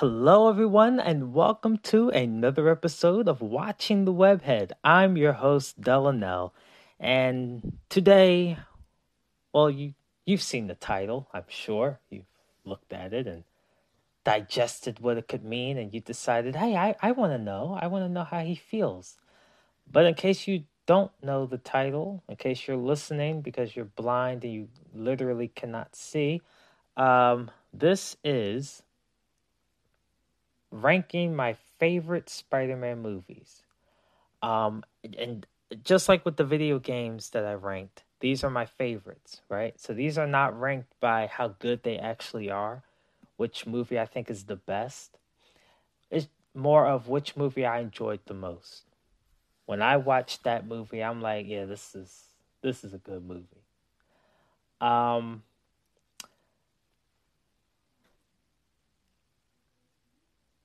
Hello, everyone, and welcome to another episode of Watching the Webhead. I'm your host, Delanell, and today, well, you you've seen the title, I'm sure. You've looked at it and digested what it could mean, and you decided, hey, I, I want to know. I want to know how he feels. But in case you don't know the title, in case you're listening because you're blind and you literally cannot see, um, this is ranking my favorite Spider-Man movies. Um, and just like with the video games that I ranked, these are my favorites, right? So these are not ranked by how good they actually are, which movie I think is the best. It's more of which movie I enjoyed the most. When I watched that movie, I'm like, yeah, this is this is a good movie. Um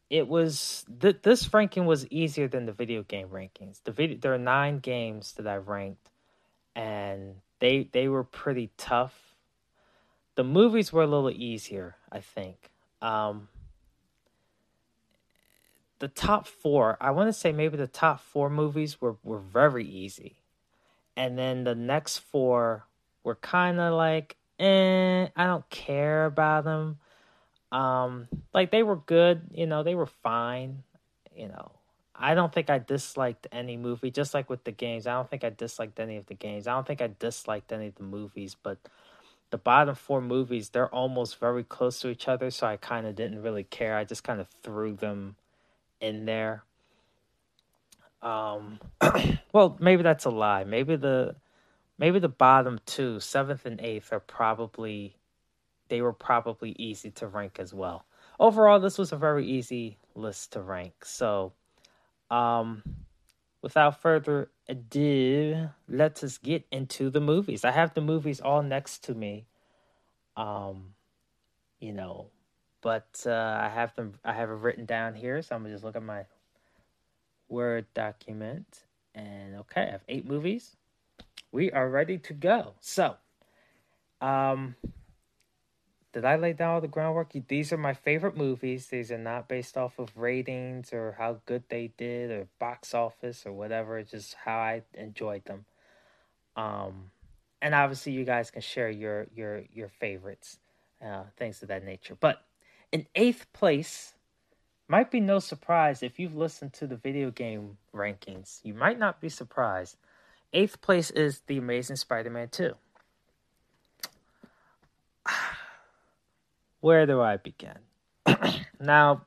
it was th- this ranking was easier than the video game rankings. The video there are nine games that I ranked, and they they were pretty tough. The movies were a little easier, I think. Um, the top four, I want to say maybe the top four movies were were very easy, and then the next four were kind of like, eh, I don't care about them um, like they were good, you know, they were fine, you know. I don't think I disliked any movie, just like with the games. I don't think I disliked any of the games. I don't think I disliked any of the movies, but the bottom four movies, they're almost very close to each other, so I kind of didn't really care. I just kind of threw them in there. Um, well, maybe that's a lie. Maybe the maybe the bottom two, seventh and eighth, are probably they were probably easy to rank as well. Overall, this was a very easy list to rank. So, um, without further ado, let us get into the movies. I have the movies all next to me. Um, you know, but uh, I have them. I have it written down here, so I'm gonna just look at my Word document. And okay, I have eight movies. We are ready to go. So, um, did I lay down all the groundwork? These are my favorite movies. These are not based off of ratings or how good they did or box office or whatever. It's just how I enjoyed them. Um, and obviously, you guys can share your your your favorites, uh, things of that nature. But in eighth place, might be no surprise if you've listened to the video game rankings. You might not be surprised. Eighth place is The Amazing Spider-Man Two. Where do I begin? now,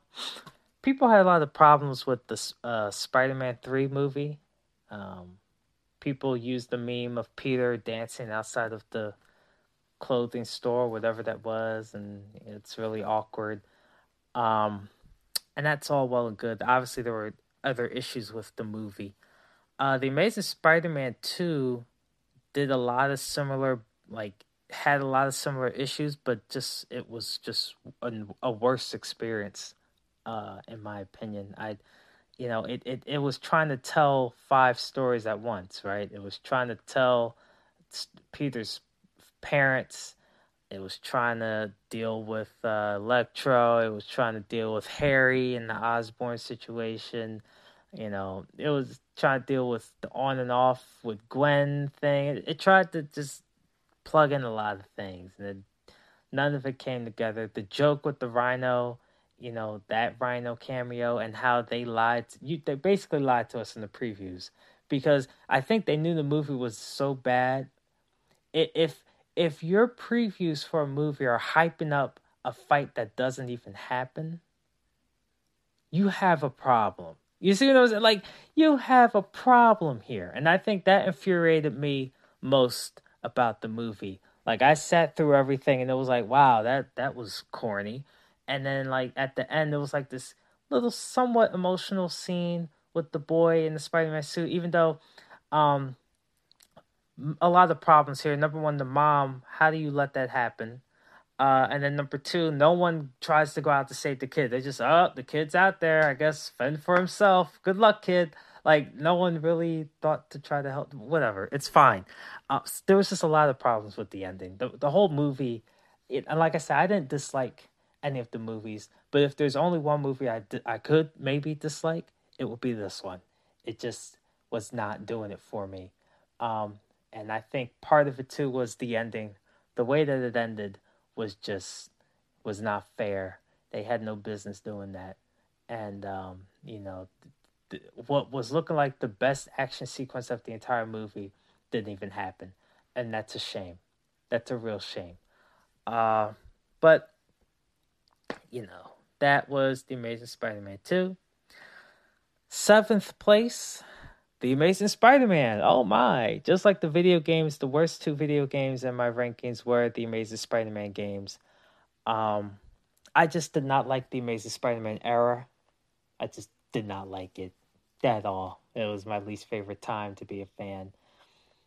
people had a lot of problems with the uh, Spider-Man Three movie. Um, people used the meme of Peter dancing outside of the clothing store, whatever that was, and it's really awkward. Um, and that's all well and good. Obviously, there were other issues with the movie. Uh, the Amazing Spider-Man Two did a lot of similar like had a lot of similar issues, but just it was just a, a worse experience, uh, in my opinion. I, you know, it, it it was trying to tell five stories at once, right? It was trying to tell Peter's parents. It was trying to deal with uh, Electro. It was trying to deal with Harry and the Osborn situation. You know, it was trying to deal with the on and off with Gwen thing. It, it tried to just plug in a lot of things, and it, none of it came together. The joke with the Rhino, you know, that Rhino cameo, and how they lied. To, you, they basically lied to us in the previews because I think they knew the movie was so bad. If if your previews for a movie are hyping up a fight that doesn't even happen, you have a problem. You see what I'm saying? Like you have a problem here, and I think that infuriated me most about the movie. Like I sat through everything and it was like, wow, that that was corny. And then like at the end it was like this little somewhat emotional scene with the boy in the Spider-Man suit even though um a lot of problems here. Number one, the mom, how do you let that happen? Uh, and then number two, no one tries to go out to save the kid. They just, oh, the kid's out there. I guess fend for himself. Good luck, kid. Like no one really thought to try to help. Whatever, it's fine. Uh, there was just a lot of problems with the ending. The the whole movie, it, and like I said, I didn't dislike any of the movies. But if there's only one movie I, I could maybe dislike, it would be this one. It just was not doing it for me. Um, and I think part of it too was the ending. The way that it ended was just was not fair. They had no business doing that. And um, you know, what was looking like the best action sequence of the entire movie didn't even happen. And that's a shame. That's a real shame. Uh, but you know, that was The Amazing Spider Man 2. Seventh place, The Amazing Spider Man. Oh my. Just like the video games, the worst two video games in my rankings were the Amazing Spider Man games. Um, I just did not like the Amazing Spider Man era. I just did not like it at all. It was my least favorite time to be a fan.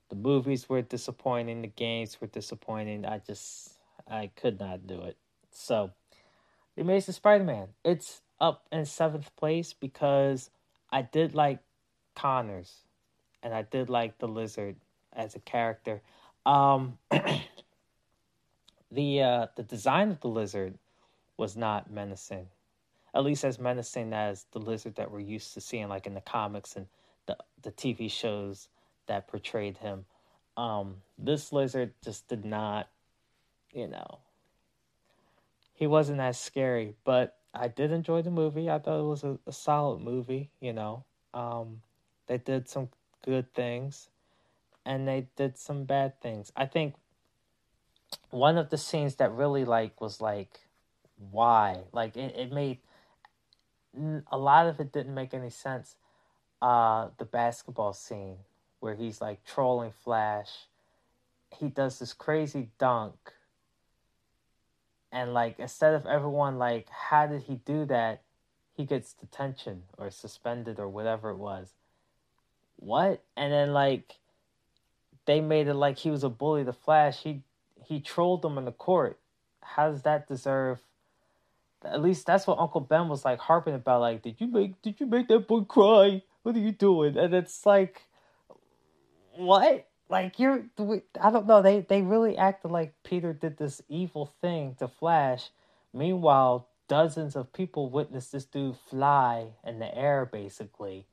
The movies were disappointing, the games were disappointing. I just I could not do it. So the Amazing Spider-Man. It's up in seventh place because I did like Connors, and I did like the Lizard as a character. Um, the uh, the design of the Lizard was not menacing, at least as menacing as the Lizard that we're used to seeing, like in the comics and the the TV shows that portrayed him. Um, this Lizard just did not, you know, he wasn't as scary, but I did enjoy the movie. I thought it was a, a solid movie, you know. Um, they did some good things and they did some bad things. I think one of the scenes that really like was like why? Like it, it made a lot of it didn't make any sense. Uh the basketball scene where he's like trolling Flash. He does this crazy dunk. And like instead of everyone like how did he do that? He gets detention or suspended or whatever it was. What? And then like they made it like he was a bully the flash. He he trolled them in the court. How does that deserve at least that's what uncle ben was like harping about like did you make did you make that boy cry? What are you doing? And it's like what? Like you're I don't know. They they really acted like Peter did this evil thing to Flash. Meanwhile, dozens of people witnessed this dude fly in the air basically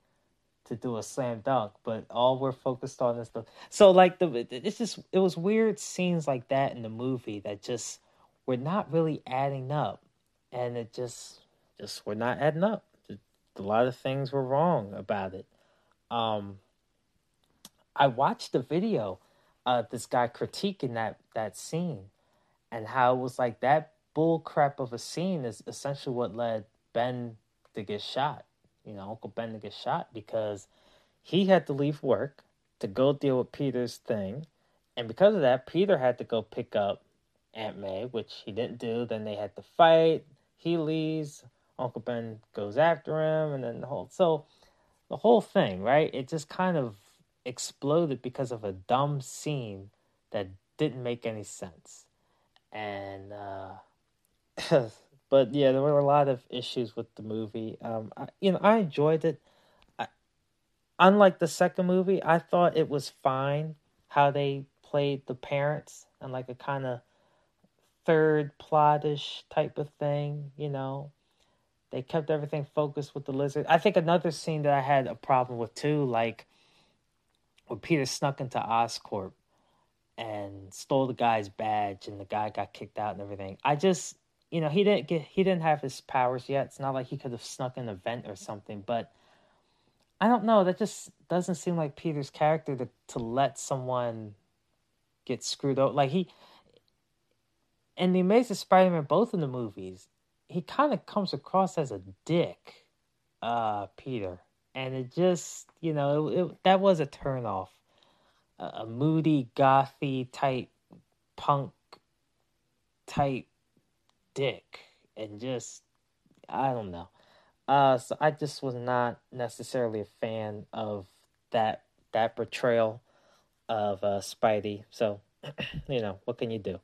to do a slam dunk, but all we're focused on is the so like the it's just it was weird scenes like that in the movie that just were not really adding up, and it just just were not adding up. A lot of things were wrong about it. Um, I watched the video of this guy critiquing that that scene and how it was like that bull crap of a scene is essentially what led Ben to get shot. You know, Uncle Ben to get shot because he had to leave work to go deal with Peter's thing. And because of that, Peter had to go pick up Aunt May, which he didn't do. Then they had to fight. He leaves. Uncle Ben goes after him, and then the whole so the whole thing, right? It just kind of exploded because of a dumb scene that didn't make any sense. And uh but yeah, there were a lot of issues with the movie. Um I, you know, I enjoyed it. I, unlike the second movie, I thought it was fine how they played the parents and like a kind of third plotish type of thing, you know. They kept everything focused with the lizard. I think another scene that I had a problem with too, like when Peter snuck into Oscorp and stole the guy's badge and the guy got kicked out and everything. I just you know, he didn't get he didn't have his powers yet. It's not like he could have snuck in a vent or something, but I don't know, that just doesn't seem like Peter's character to to let someone get screwed over. Like he in the Amazing Spider-Man, both in the movies, he kind of comes across as a dick, uh, Peter and it just you know it, it, that was a turnoff. A, a moody, gothy type punk type dick, and just I don't know. Uh, so I just was not necessarily a fan of that that portrayal of uh, Spidey. So, you know, what can you do?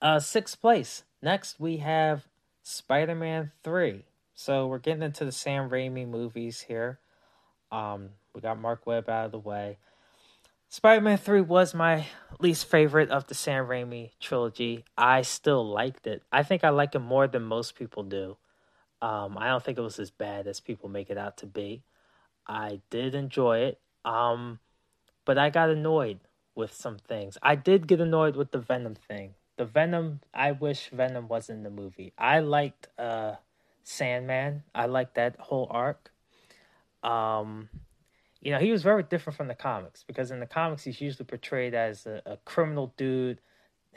Uh, sixth place. Next, we have Spider Man 3. So we're getting into the Sam Raimi movies here. Um, we got Marc Webb out of the way. Spider Man 3 was my least favorite of the Sam Raimi trilogy. I still liked it. I think I like it more than most people do. Um, I don't think it was as bad as people make it out to be. I did enjoy it, um, but I got annoyed with some things. I did get annoyed with the Venom thing. The Venom, I wish Venom was in the movie. I liked uh, Sandman. I liked that whole arc. Um, you know, he was very different from the comics because in the comics he's usually portrayed as a, a criminal dude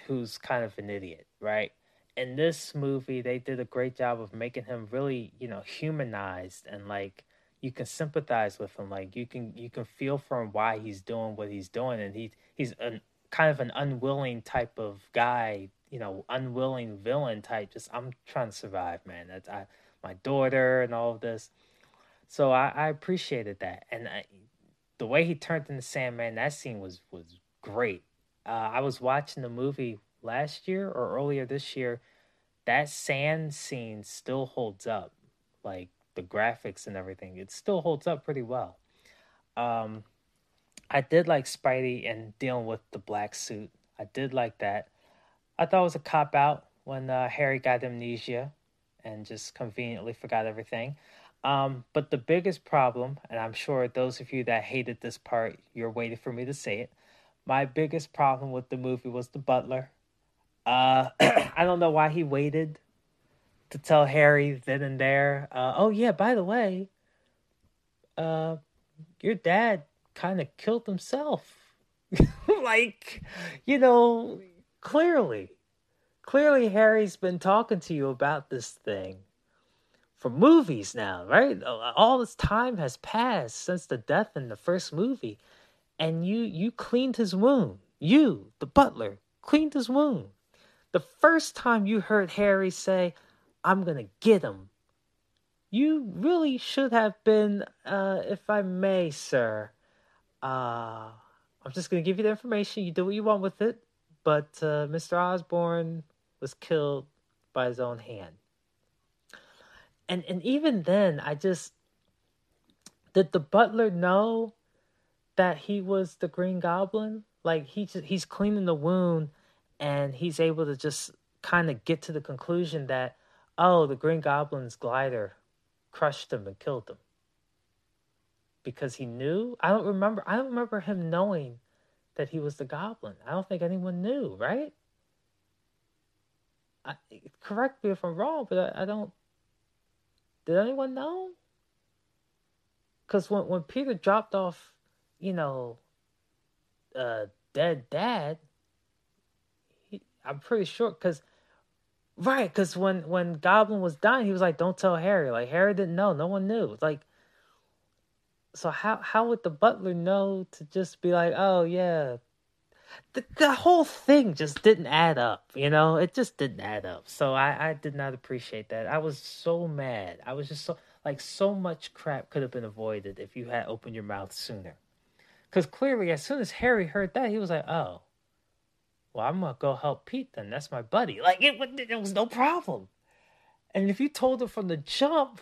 who's kind of an idiot, right? In this movie, they did a great job of making him really, you know, humanized and like you can sympathize with him like you can you can feel for him why he's doing what he's doing and he he's a kind of an unwilling type of guy you know unwilling villain type just i'm trying to survive man. That's i my daughter and all of this. So i i appreciated that. And I, the way he turned into sandman that scene was was great. Uh, i was watching the movie last year or earlier this year. That sand scene still holds up like the graphics and everything, it still holds up pretty well. Um, I did like Spidey and dealing with the black suit. I did like that. I thought it was a cop out when uh, Harry got amnesia and just conveniently forgot everything. Um, but the biggest problem, and I'm sure those of you that hated this part, you're waiting for me to say it. My biggest problem with the movie was the butler. Uh, I don't know why he waited to tell Harry then and there, uh, oh yeah, by the way, uh, your dad kind of killed himself. like, you know, clearly, clearly Harry's been talking to you about this thing for movies now, right? All this time has passed since the death in the first movie, and you you cleaned his wound. You, the butler, cleaned his wound. The first time you heard Harry say, I'm gonna get him. You really should have been, uh, if I may, sir. Uh, I'm just gonna give you the information. You do what you want with it. But uh, Mr. Osborn was killed by his own hand. And and even then, I just did the butler know that he was the Green Goblin? Like he just, he's cleaning the wound, and he's able to just kind of get to the conclusion that oh, the Green Goblin's glider crushed him and killed him. Because he knew? I don't remember. I don't remember him knowing that he was the goblin. I don't think anyone knew, right? I, correct me if I'm wrong, but I, I don't. Did anyone know? Because when, when Peter dropped off, you know, uh, dead dad, he, I'm pretty sure, because Right, because when when Goblin was dying, he was like, "Don't tell Harry." Like Harry didn't know. No one knew. Like, so how how would the butler know to just be like, "Oh yeah," the the whole thing just didn't add up. You know, it just didn't add up. So I I did not appreciate that. I was so mad. I was just so like so much crap could have been avoided if you had opened your mouth sooner. Because clearly, as soon as Harry heard that, he was like, "Oh." well, I'm gonna go help Pete then. That's my buddy. Like it, it was no problem. And if you told him from the jump,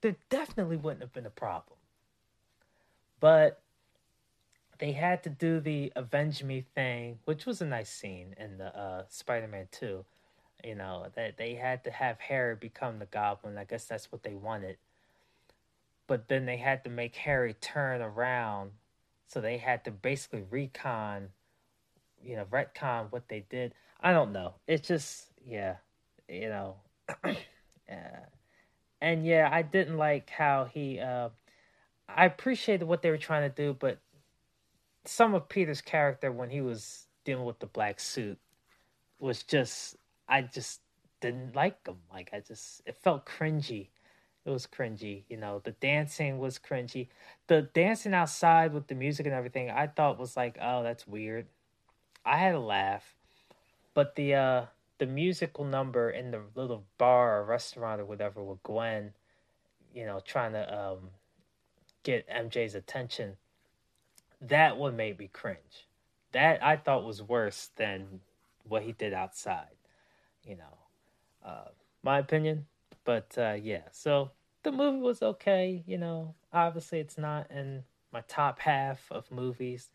there definitely wouldn't have been a problem. But they had to do the avenge me thing, which was a nice scene in the uh, Spider-Man 2. You know, that they had to have Harry become the goblin. I guess that's what they wanted. But then they had to make Harry turn around. So they had to basically recon you know retcon what they did. I don't know. It's just yeah, you know, yeah. and yeah, I didn't like how he. Uh, I appreciated what they were trying to do, but some of Peter's character when he was dealing with the black suit was just I just didn't like him. Like I just it felt cringy. It was cringy, you know. The dancing was cringy. The dancing outside with the music and everything, I thought was like, oh, that's weird. I had a laugh, but the uh the musical number in the little bar or restaurant or whatever with Gwen, you know, trying to um get MJ's attention, that one made me cringe. That I thought was worse than what he did outside. You know, uh, my opinion. But uh, yeah, so the movie was okay. You know, obviously it's not in my top half of movies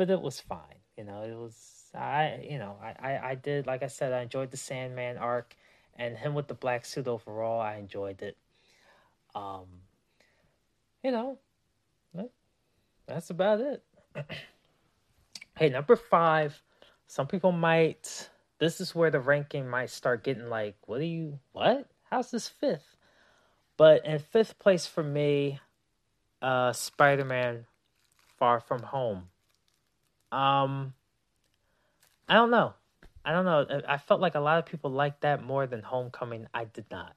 but it was fine. You know, it was I. You know, I, I I did like I said, I enjoyed the Sandman arc, and him with the black suit overall. I enjoyed it. Um, you know, that's about it. hey, number five. Some people might. This is where the ranking might start getting like, what are you? What? How's this fifth? But in fifth place for me, uh, Spider Man Far From Home. Um, I don't know. I don't know. I felt like a lot of people liked that more than Homecoming. I did not.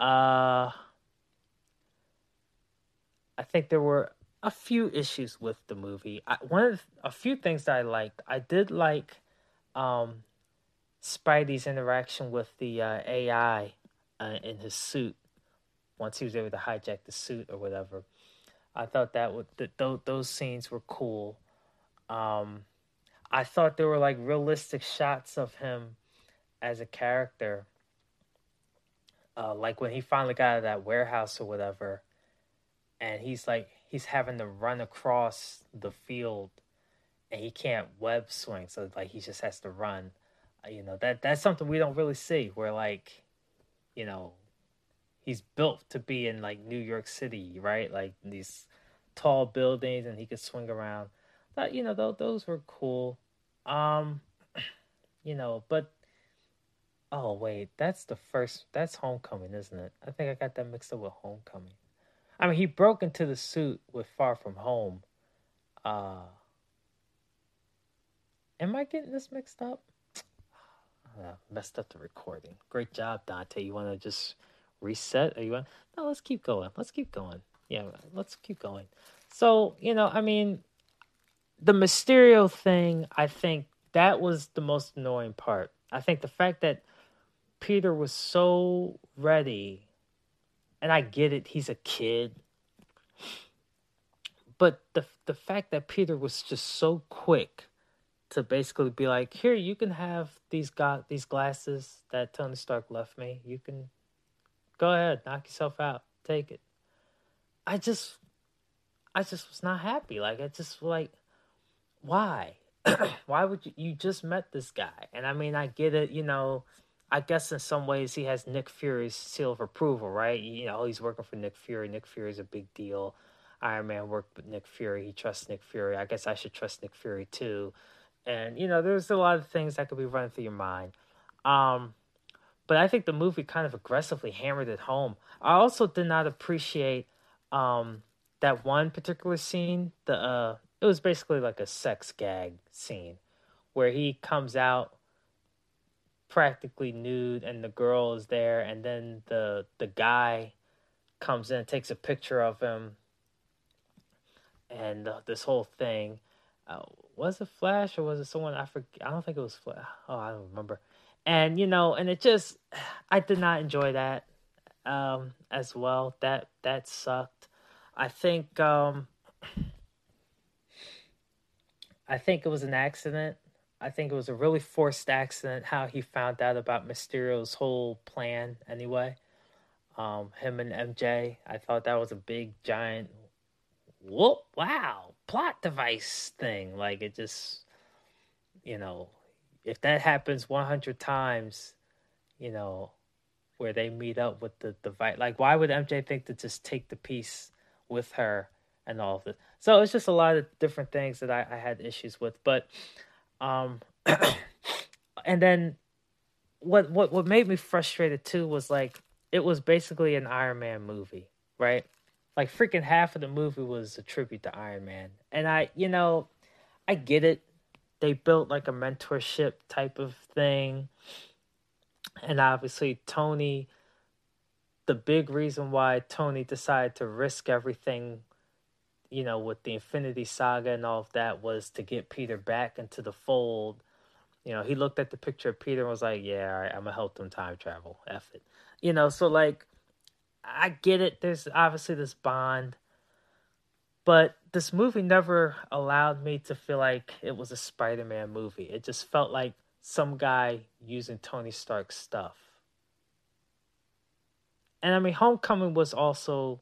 Uh, I think there were a few issues with the movie. I, one of the, a few things that I liked. I did like um, Spidey's interaction with the uh, AI uh, in his suit once he was able to hijack the suit or whatever. I thought that would that th- those scenes were cool. Um, I thought there were like realistic shots of him as a character. Uh, like when he finally got out of that warehouse or whatever, and he's like he's having to run across the field, and he can't web swing, so like he just has to run. Uh, you know that that's something we don't really see. Where like, you know, he's built to be in like New York City, right? Like these tall buildings, and he could swing around. But you know, those those were cool. Um, you know, but oh wait, that's the first. That's Homecoming, isn't it? I think I got that mixed up with Homecoming. I mean, he broke into the suit with Far From Home. Uh, am I getting this mixed up? Uh, messed up the recording. Great job, Dante. You want to just reset? Or you want? No, let's keep going. Let's keep going. Yeah, let's keep going. So you know, I mean, the Mysterio thing. I think that was the most annoying part. I think the fact that Peter was so ready and I get it, he's a kid. But the the fact that Peter was just so quick to basically be like, "Here, you can have these got these glasses that Tony Stark left me. You can go ahead, knock yourself out, take it." I just, I just was not happy. Like I just like, why? why would you? You just met this guy, and I mean, I get it. You know, I guess in some ways he has Nick Fury's seal of approval, right? You know, he's working for Nick Fury. Nick Fury is a big deal. Iron Man worked with Nick Fury. He trusts Nick Fury. I guess I should trust Nick Fury too. And you know, there's a lot of things that could be running through your mind. Um, but I think the movie kind of aggressively hammered it home. I also did not appreciate um, that one particular scene. The uh, it was basically like a sex gag scene where he comes out practically nude and the girl is there and then the the guy comes in takes a picture of him. And uh, this whole thing uh, was it flash or was it someone? I forget i don't think it was flash oh i don't remember. And you know and it just i did not enjoy that um as well. That that sucked. I think um i think it was an accident I think it was a really forced accident how he found out about Mysterio's whole plan anyway. Um, him and MJ, I thought that was a big giant whoop wow plot device thing. Like it just you know, if that happens 100 times, you know, where they meet up with the device, like why would MJ think to just take the piece with her and all of this? So it's just a lot of different things that I, I had issues with, but um, and then what what what made me frustrated too was like it was basically an Iron Man movie, right? Like freaking half of the movie was a tribute to Iron Man. And I, you know, I get it. They built like a mentorship type of thing. And obviously Tony the big reason why Tony decided to risk everything you know, with the Infinity Saga and all of that was to get Peter back into the fold. You know, he looked at the picture of Peter and was like, "Yeah, all right, I'm gonna help them time travel. F it." You know, so like, I get it. There's obviously this bond, but this movie never allowed me to feel like it was a Spider-Man movie. It just felt like some guy using Tony Stark's stuff. And I mean, Homecoming was also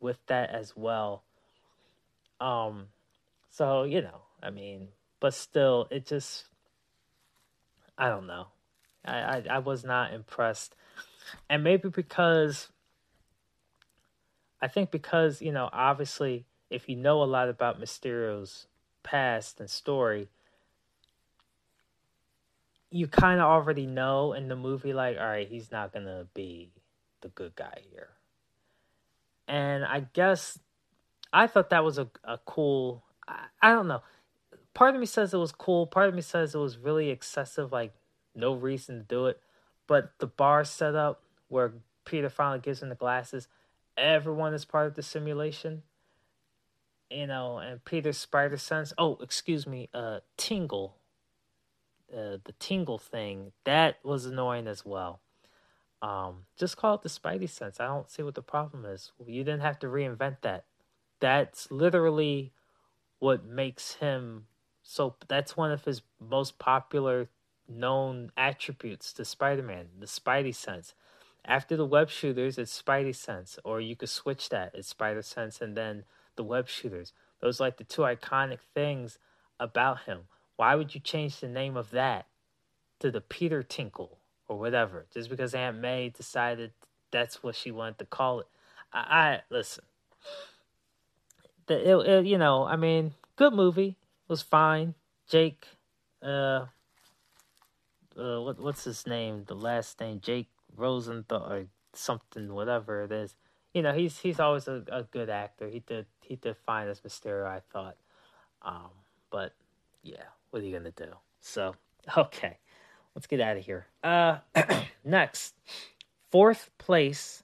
with that as well um, so you know, I mean, but still, it just, I don't know. I, I, I was not impressed. And maybe because, I think because, you know, obviously, if you know a lot about Mysterio's past and story, you kind of already know in the movie, like, all right, he's not to be the good guy here. And I guess I thought that was a, a cool, I, I don't know. Part of me says it was cool. Part of me says it was really excessive, like, no reason to do it. But the bar setup where Peter finally gives him the glasses, everyone is part of the simulation. You know, and Peter's spider sense. Oh, excuse me, uh, tingle uh, the tingle thing that was annoying as well. Um, just call it the Spidey sense. I don't see what the problem is. You didn't have to reinvent that. That's literally what makes him so. That's one of his most popular known attributes to Spider-Man, the Spidey sense. After the web shooters, it's Spidey sense, or you could switch that. It's Spider sense, and then the web shooters. Those are like the two iconic things about him. Why would you change the name of that to the Peter Tinkle or whatever? Just because Aunt May decided that's what she wanted to call it. I, I listen. The it, it, you know, I mean, good movie was fine. Jake, uh, uh, what what's his name? The last name, Jake Rosenthal or something, whatever it is. You know, he's he's always a, a good actor. He did he did fine as Mysterio, I thought. Um, but yeah, what are you gonna do? So, okay, let's get out of here. Uh, next, fourth place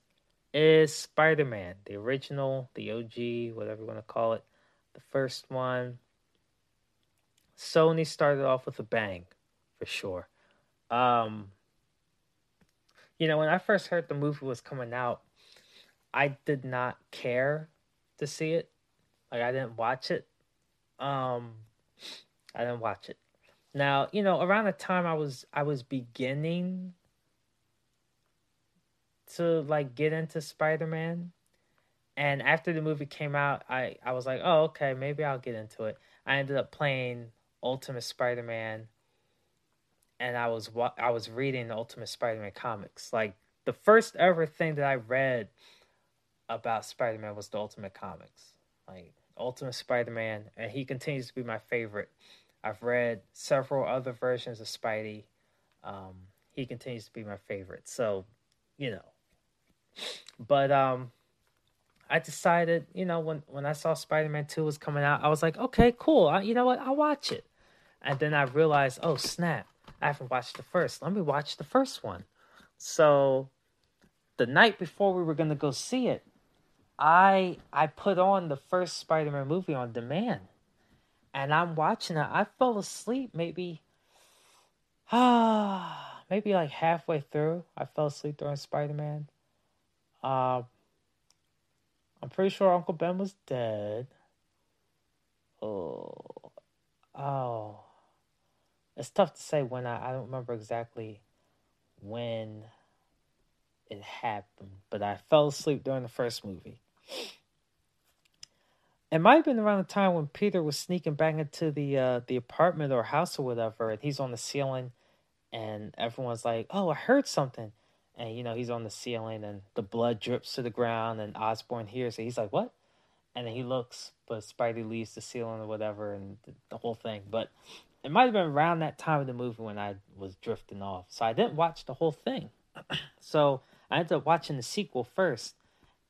is Spider Man, the original, the OG, whatever you want to call it, the first one. Sony started off with a bang, for sure. Um, you know, when I first heard the movie was coming out, I did not care to see it. Like I didn't watch it. Um, I didn't watch it. Now, you know, around the time I was I was beginning to like get into Spider-Man, and after the movie came out, I I was like, "Oh, okay, maybe I'll get into it." I ended up playing Ultimate Spider-Man and I was I was reading the Ultimate Spider-Man comics. Like the first ever thing that I read about Spider-Man was the Ultimate comics. Like Ultimate Spider-Man, and he continues to be my favorite. I've read several other versions of Spidey. Um, he continues to be my favorite. So, you know. But um I decided, you know, when when I saw Spider-Man 2 was coming out, I was like, okay, cool. I, you know what? I'll watch it. And then I realized, oh, snap. I haven't watched the first. Let me watch the first one. So the night before we were to go see it, I I put on the first Spider-Man movie on demand and I'm watching it. I fell asleep maybe, ah, maybe like halfway through. I fell asleep during Spider Man. Uh, I'm pretty sure Uncle Ben was dead. Oh, oh, it's tough to say when I I don't remember exactly when it happened, but I fell asleep during the first movie. It might have been around the time when Peter was sneaking back into the uh, the apartment or house or whatever, and he's on the ceiling, and everyone's like, "Oh, I heard something," and you know he's on the ceiling, and the blood drips to the ground, and Osborn hears it. He's like, "What?" And then he looks, but Spidey leaves the ceiling or whatever, and the, the whole thing. But it might have been around that time of the movie when I was drifting off, so I didn't watch the whole thing. so I ended up watching the sequel first,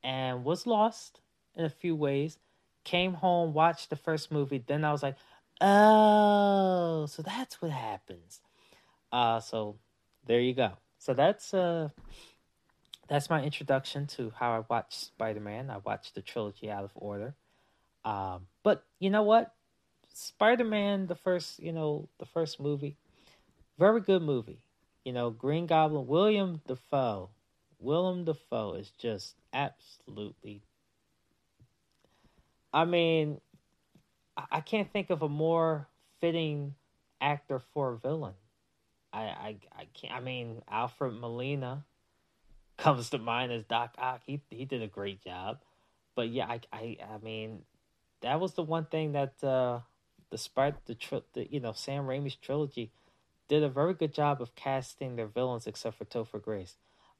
and was lost in a few ways came home, watched the first movie, then I was like, oh, so that's what happens. Uh, so there you go. So that's uh, that's my introduction to how I watched Spider Man. I watched the trilogy out of order. Um, but you know what? Spider Man, the first, you know, the first movie, very good movie. You know, Green Goblin, William Defoe. Willem Defoe is just absolutely I mean, I can't think of a more fitting actor for a villain. I, I, I can't. I mean, Alfred Molina comes to mind as Doc Ock. He he did a great job, but yeah, I I, I mean, that was the one thing that uh, the the, tri- the you know Sam Raimi's trilogy did a very good job of casting their villains, except for Topher Grace.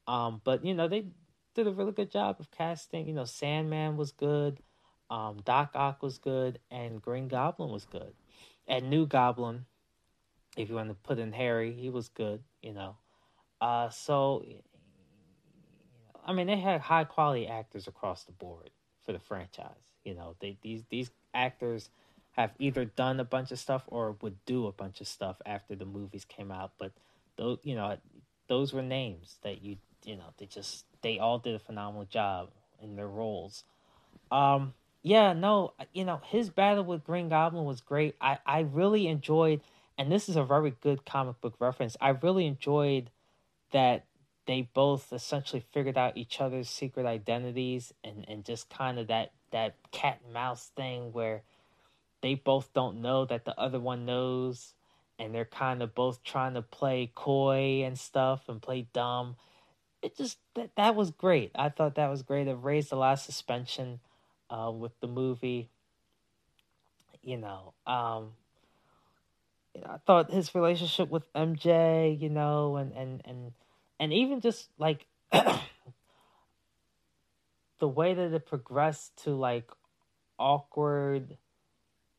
Um, but you know they did a really good job of casting. You know, Sandman was good, um, Doc Ock was good, and Green Goblin was good, and New Goblin, if you want to put in Harry, he was good. You know, uh, so I mean they had high quality actors across the board for the franchise. You know, they these these actors have either done a bunch of stuff or would do a bunch of stuff after the movies came out. But those, you know, those were names that you, you know, they just they all did a phenomenal job in their roles. Um, yeah, no, you know, his battle with Green Goblin was great. I I really enjoyed, and this is a very good comic book reference. I really enjoyed that they both essentially figured out each other's secret identities and and just kind of that that cat and mouse thing where they both don't know that the other one knows and they're kind of both trying to play coy and stuff and play dumb. It just that that was great. I thought that was great. It raised a lot of suspension uh, with the movie you know um i thought his relationship with mj you know and and and and even just like the way that it progressed to like awkward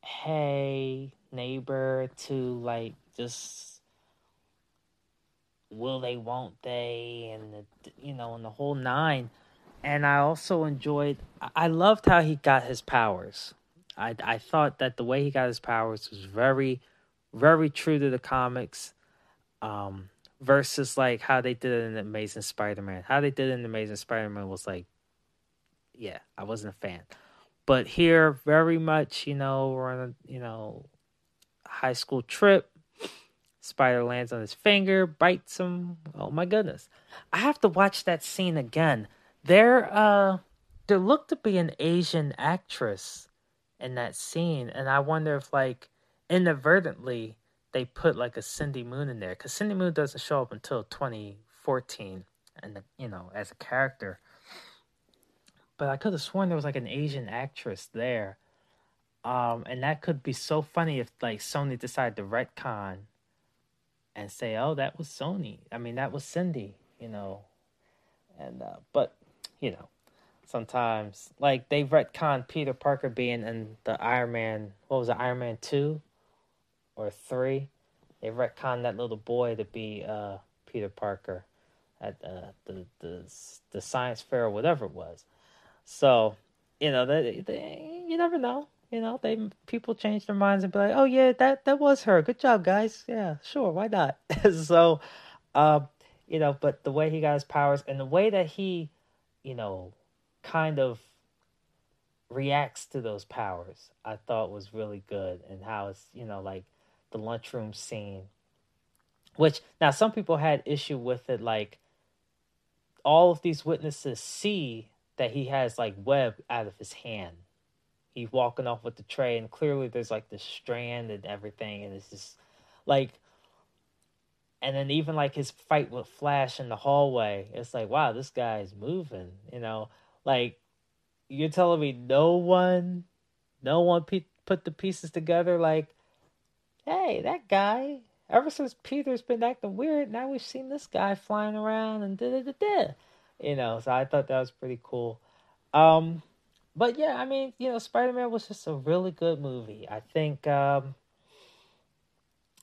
hey neighbor to like just will they won't they and the, you know and the whole nine. And i also enjoyed i loved how he got his powers. I i thought that the way he got his powers was very very true to the comics um versus like how they did it in amazing spider-man how they did it in amazing spider-man was like yeah i wasn't a fan but here, very much, you know, we're on a, you know, high school trip. Spider lands on his finger, bites him. Oh my goodness. I have to watch that scene again. There uh there looked to be an Asian actress in that scene, and I wonder if like inadvertently they put like a Cindy Moon in there because Cindy Moon doesn't show up until 2014, and you know as a character but I could have sworn there was like an Asian actress there. Um, and that could be so funny if like Sony decided to retcon and say, "Oh, that was Sony." I mean, that was Cindy, you know. And uh, but you know, sometimes like they retcon Peter Parker being in the Iron Man. What was it, Iron Man two or three? They retcon that little boy to be uh, Peter Parker at uh, the the the science fair or whatever it was. So, you know, they, they, you never know. You know, they people change their minds and be like, "Oh yeah, that that was her. Good job, guys. Yeah, sure, why not?" so, um, you know, but the way he got his powers and the way that he, you know, kind of reacts to those powers, I thought was really good, and how it's you know like the lunchroom scene, which now some people had issue with it, like all of these witnesses see that he has like web out of his hand. He's walking off with the tray, and clearly there's like the strand and everything, and it's just like. And then even like his fight with Flash in the hallway, it's like, wow, this guy's moving. You know, like you're telling me no one, no one pe- put the pieces together. Like, hey, that guy. Ever since Peter's been acting weird, now we've seen this guy flying around and da da da da you know, so I thought that was pretty cool. Um, but yeah, I mean, you know, Spider Man was just a really good movie. I think, um,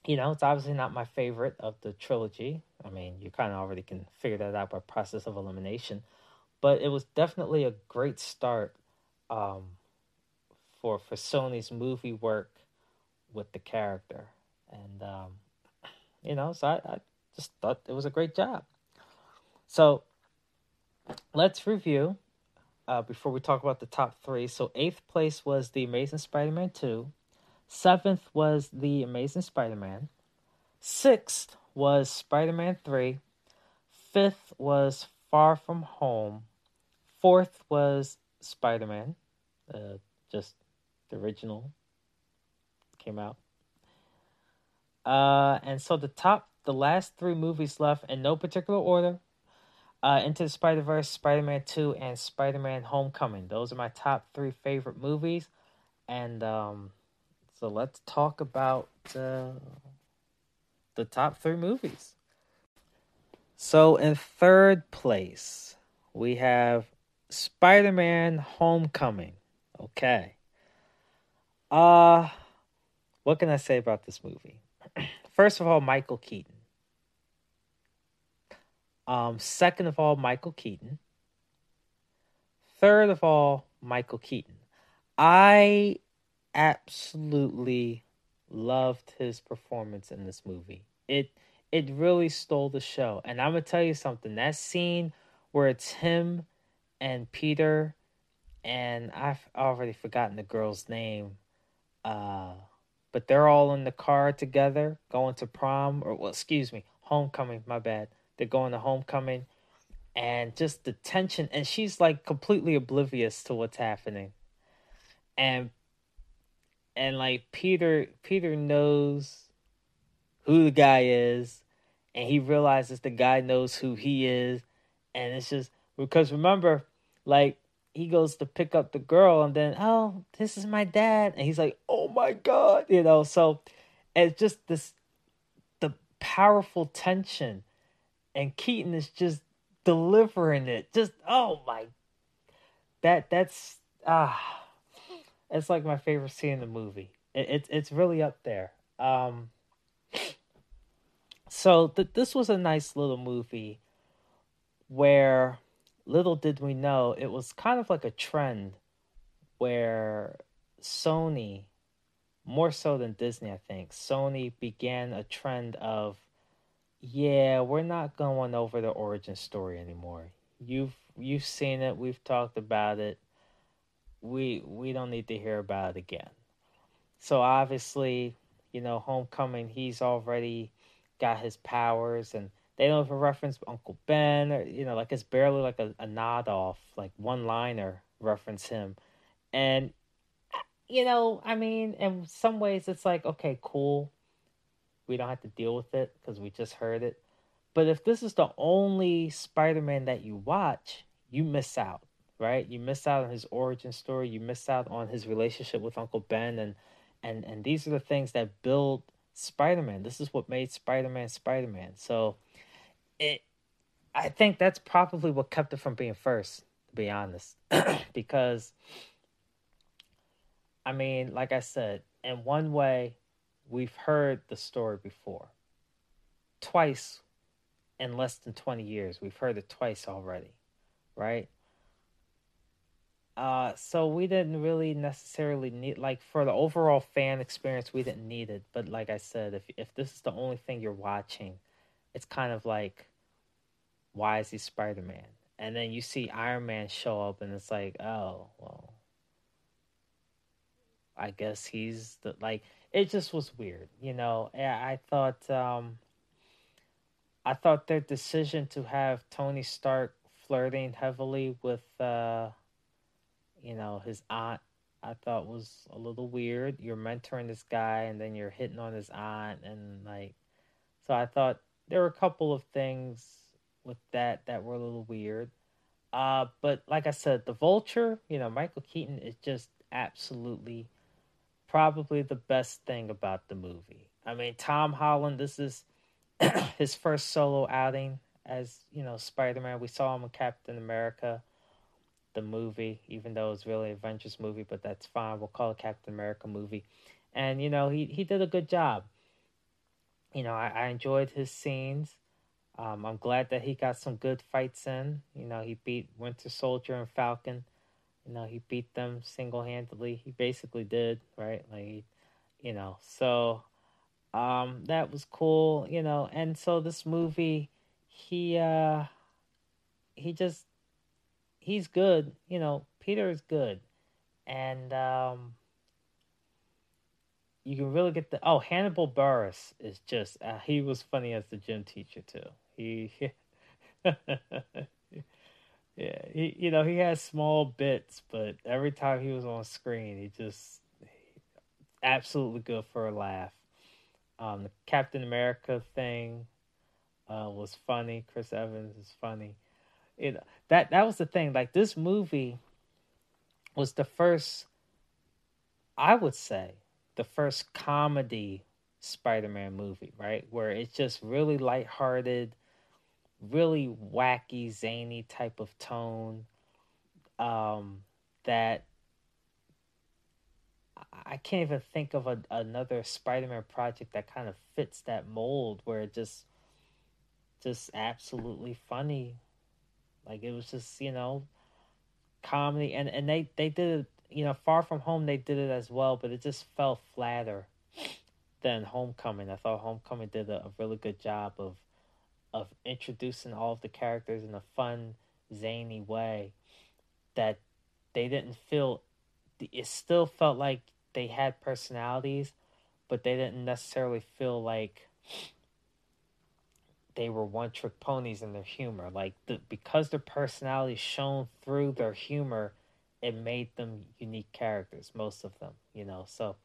you know, it's obviously not my favorite of the trilogy. I mean, you kind of already can figure that out by process of elimination, but it was definitely a great start um, for for Sony's movie work with the character, and um, you know, so I, I just thought it was a great job. So let's review uh, before we talk about the top three. So, eighth place was The Amazing Spider Man 2. Seventh was The Amazing Spider Man. Sixth was Spider Man 3. Fifth was Far From Home. Fourth was Spider Man, uh, just the original came out. Uh, and so the top, the last three movies left in no particular order uh, Into the Spider Verse, Spider Man 2, and Spider Man Homecoming. Those are my top three favorite movies. And um, So let's talk about uh, the top three movies. So in third place, we have Spider-Man Homecoming. Okay. Uh what can I say about this movie? First of all, Michael Keaton. Um, second of all, Michael Keaton. Third of all, Michael Keaton. I absolutely loved his performance in this movie. It it really stole the show. And I'm gonna tell you something. That scene where it's him and Peter and I've already forgotten the girl's name. Uh but they're all in the car together going to prom or well excuse me, homecoming, my bad. They're going to homecoming and just the tension and she's like completely oblivious to what's happening. And and like Peter Peter knows who the guy is and he realizes the guy knows who he is and it's just because remember like he goes to pick up the girl and then oh this is my dad. And he's like oh my god you know? So it's just this the powerful tension. And keaton is just delivering it. Just oh my that that's ah it's like my favorite scene in the movie. It, it it's really up there. Um so th- this was a nice little movie where little did we know it was kind of like a trend where Sony, more so than Disney, I think, Sony began a trend of, yeah, we're not going over the origin story anymore. You've you've seen it, we've talked about it. We we don't need to hear about it again. So obviously, you know, Homecoming, he's already got his powers and they don't even reference Uncle Ben, or you know, like it's barely like a, a nod off, like one liner reference him, and you know, I mean, in some ways, it's like okay, cool, we don't have to deal with it because we just heard it. But if this is the only Spider-Man that you watch, you miss out, right? You miss out on his origin story. You miss out on his relationship with Uncle Ben, and and and these are the things that build Spider-Man. This is what made Spider-Man Spider-Man. So it I think that's probably what kept it from being first, to be honest. because I mean, like I said, in one way, we've heard the story before. Twice in less than 20 years. We've heard it twice already, right? Uh, so we didn't really necessarily need like for the overall fan experience we didn't need it but like i said if if this is the only thing you're watching it's kind of like why is he Spider Man? And then you see Iron Man show up, and it's like, oh, well, I guess he's the like. It just was weird, you know. I thought, um, I thought their decision to have Tony Stark flirting heavily with, uh, you know, his aunt, I thought was a little weird. You're mentoring this guy, and then you're hitting on his aunt, and like, so I thought there were a couple of things with that that were a little weird. Uh, but like I said, the Vulture, you know, Michael Keaton is just absolutely probably the best thing about the movie. I mean, Tom Holland, this is his first solo outing as, you know, Spider Man. We saw him in Captain America, the movie, even though it's really Avengers movie, but that's fine. We'll call it Captain America movie. And, you know, he, he did a good job. You know, I, I enjoyed his scenes. Um, I'm glad that he got some good fights in. You know, he beat Winter Soldier and Falcon. You know, he beat them single handedly. He basically did, right? Like, you know, so um, that was cool. You know, and so this movie, he uh, he just he's good. You know, Peter is good, and um, you can really get the oh Hannibal Buress is just uh, he was funny as the gym teacher too. He, yeah, he, you know, he has small bits, but every time he was on screen, he just absolutely good for a laugh. Um, the Captain America thing uh, was funny. Chris Evans is funny. It that that was the thing. Like this movie was the first, I would say, the first comedy Spider-Man movie, right? Where it's just really lighthearted, really wacky, zany type of tone. Um, that I can't even think of a, another Spider-Man project that kind of fits that mold where it just just absolutely funny. Like it was just, you know, comedy and and they they did it, you know, Far From Home they did it as well, but it just fell flatter than Homecoming. I thought Homecoming did a, a really good job of of introducing all of the characters in a fun, zany way that they didn't feel it still felt like they had personalities, but they didn't necessarily feel like they were one trick ponies in their humor. Like the because their personality shone through their humor, it made them unique characters, most of them, you know. So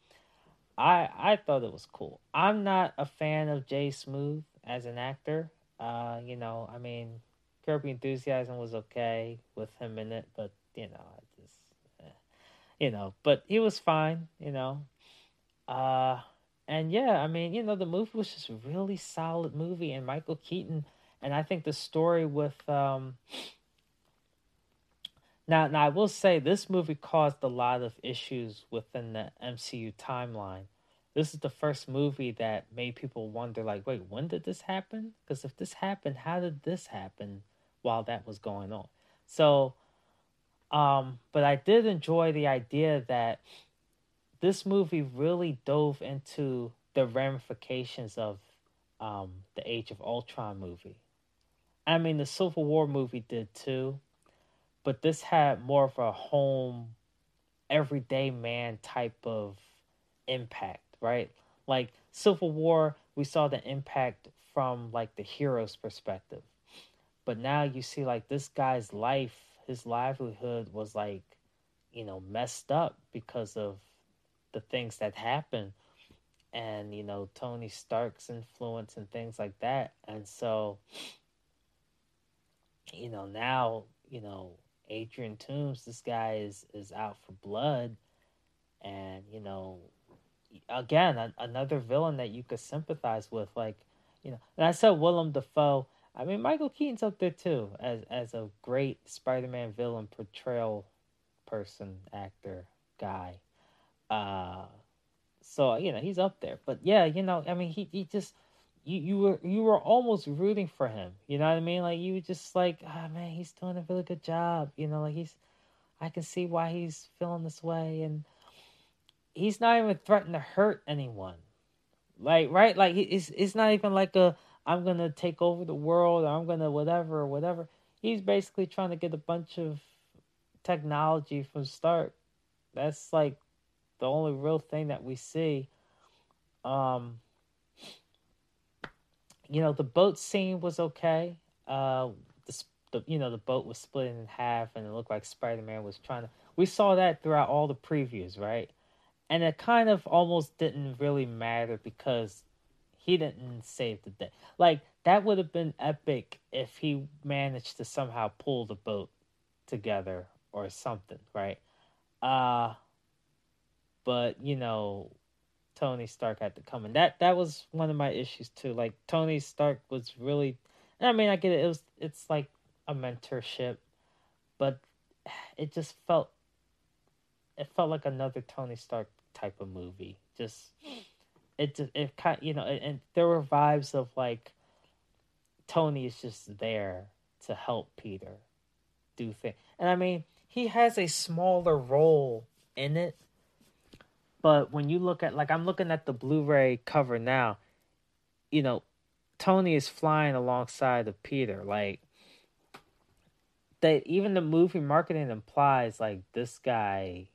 I I thought it was cool. I'm not a fan of Jay Smooth as an actor. Uh, you know, I mean, Curb Your Enthusiasm was okay with him in it, but you know, I just, eh. you know, but he was fine. You know, uh, and yeah, I mean, you know, the movie was just a really solid movie, and Michael Keaton, and I think the story with um. Now, now I will say this movie caused a lot of issues within the MCU timeline. This is the first movie that made people wonder, like, wait, when did this happen? Because if this happened, how did this happen while that was going on? So, um, but I did enjoy the idea that this movie really dove into the ramifications of um, the Age of Ultron movie. I mean, the Civil War movie did too, but this had more of a home, everyday man type of impact, right? Like Civil War, we saw the impact from like the hero's perspective. But now you see like this guy's life, his livelihood was like, you know, messed up because of the things that happen and you know Tony Stark's influence and things like that. And so you know now, you know, Adrian Toomes, this guy is is out for blood and you know again a, another villain that you could sympathize with like you know and I said Willem Dafoe I mean Michael Keaton's up there too as as a great Spider-Man villain portrayal person actor guy uh, so you know he's up there. But yeah, you know, I mean, he he just you you were you were almost rooting for him. You know what I mean? Like you just like, ah oh, man, he's doing a really good job. You know, like he's I can see why he's feeling this way, and he's not even threatening to hurt anyone. Like right, like it's it's not even like a I'm gonna take over the world or I'm gonna whatever whatever. He's basically trying to get a bunch of technology from Stark. That's like the only real thing that we see. Um, you know, the boat scene was okay. Uh, the, the you know the boat was split in half, and it looked like Spider Man was trying to. We saw that throughout all the previews, right? And it kind of almost didn't really matter because he didn't save the day. Like that would have been epic if he managed to somehow pull the boat together or something, right? Uh but you know, Tony Stark had to come, and that that was one of my issues too. Like Tony Stark was really, I mean, I get it. It was it's like a mentorship, but it just felt it felt like another Tony Stark type of movie. Just it it kind you know, and there were vibes of like Tony is just there to help Peter do things, and I mean he has a smaller role in it, but when you look at like I'm looking at the Blu-ray cover now, you know, Tony is flying alongside of Peter. Like they even the movie marketing implies like this guy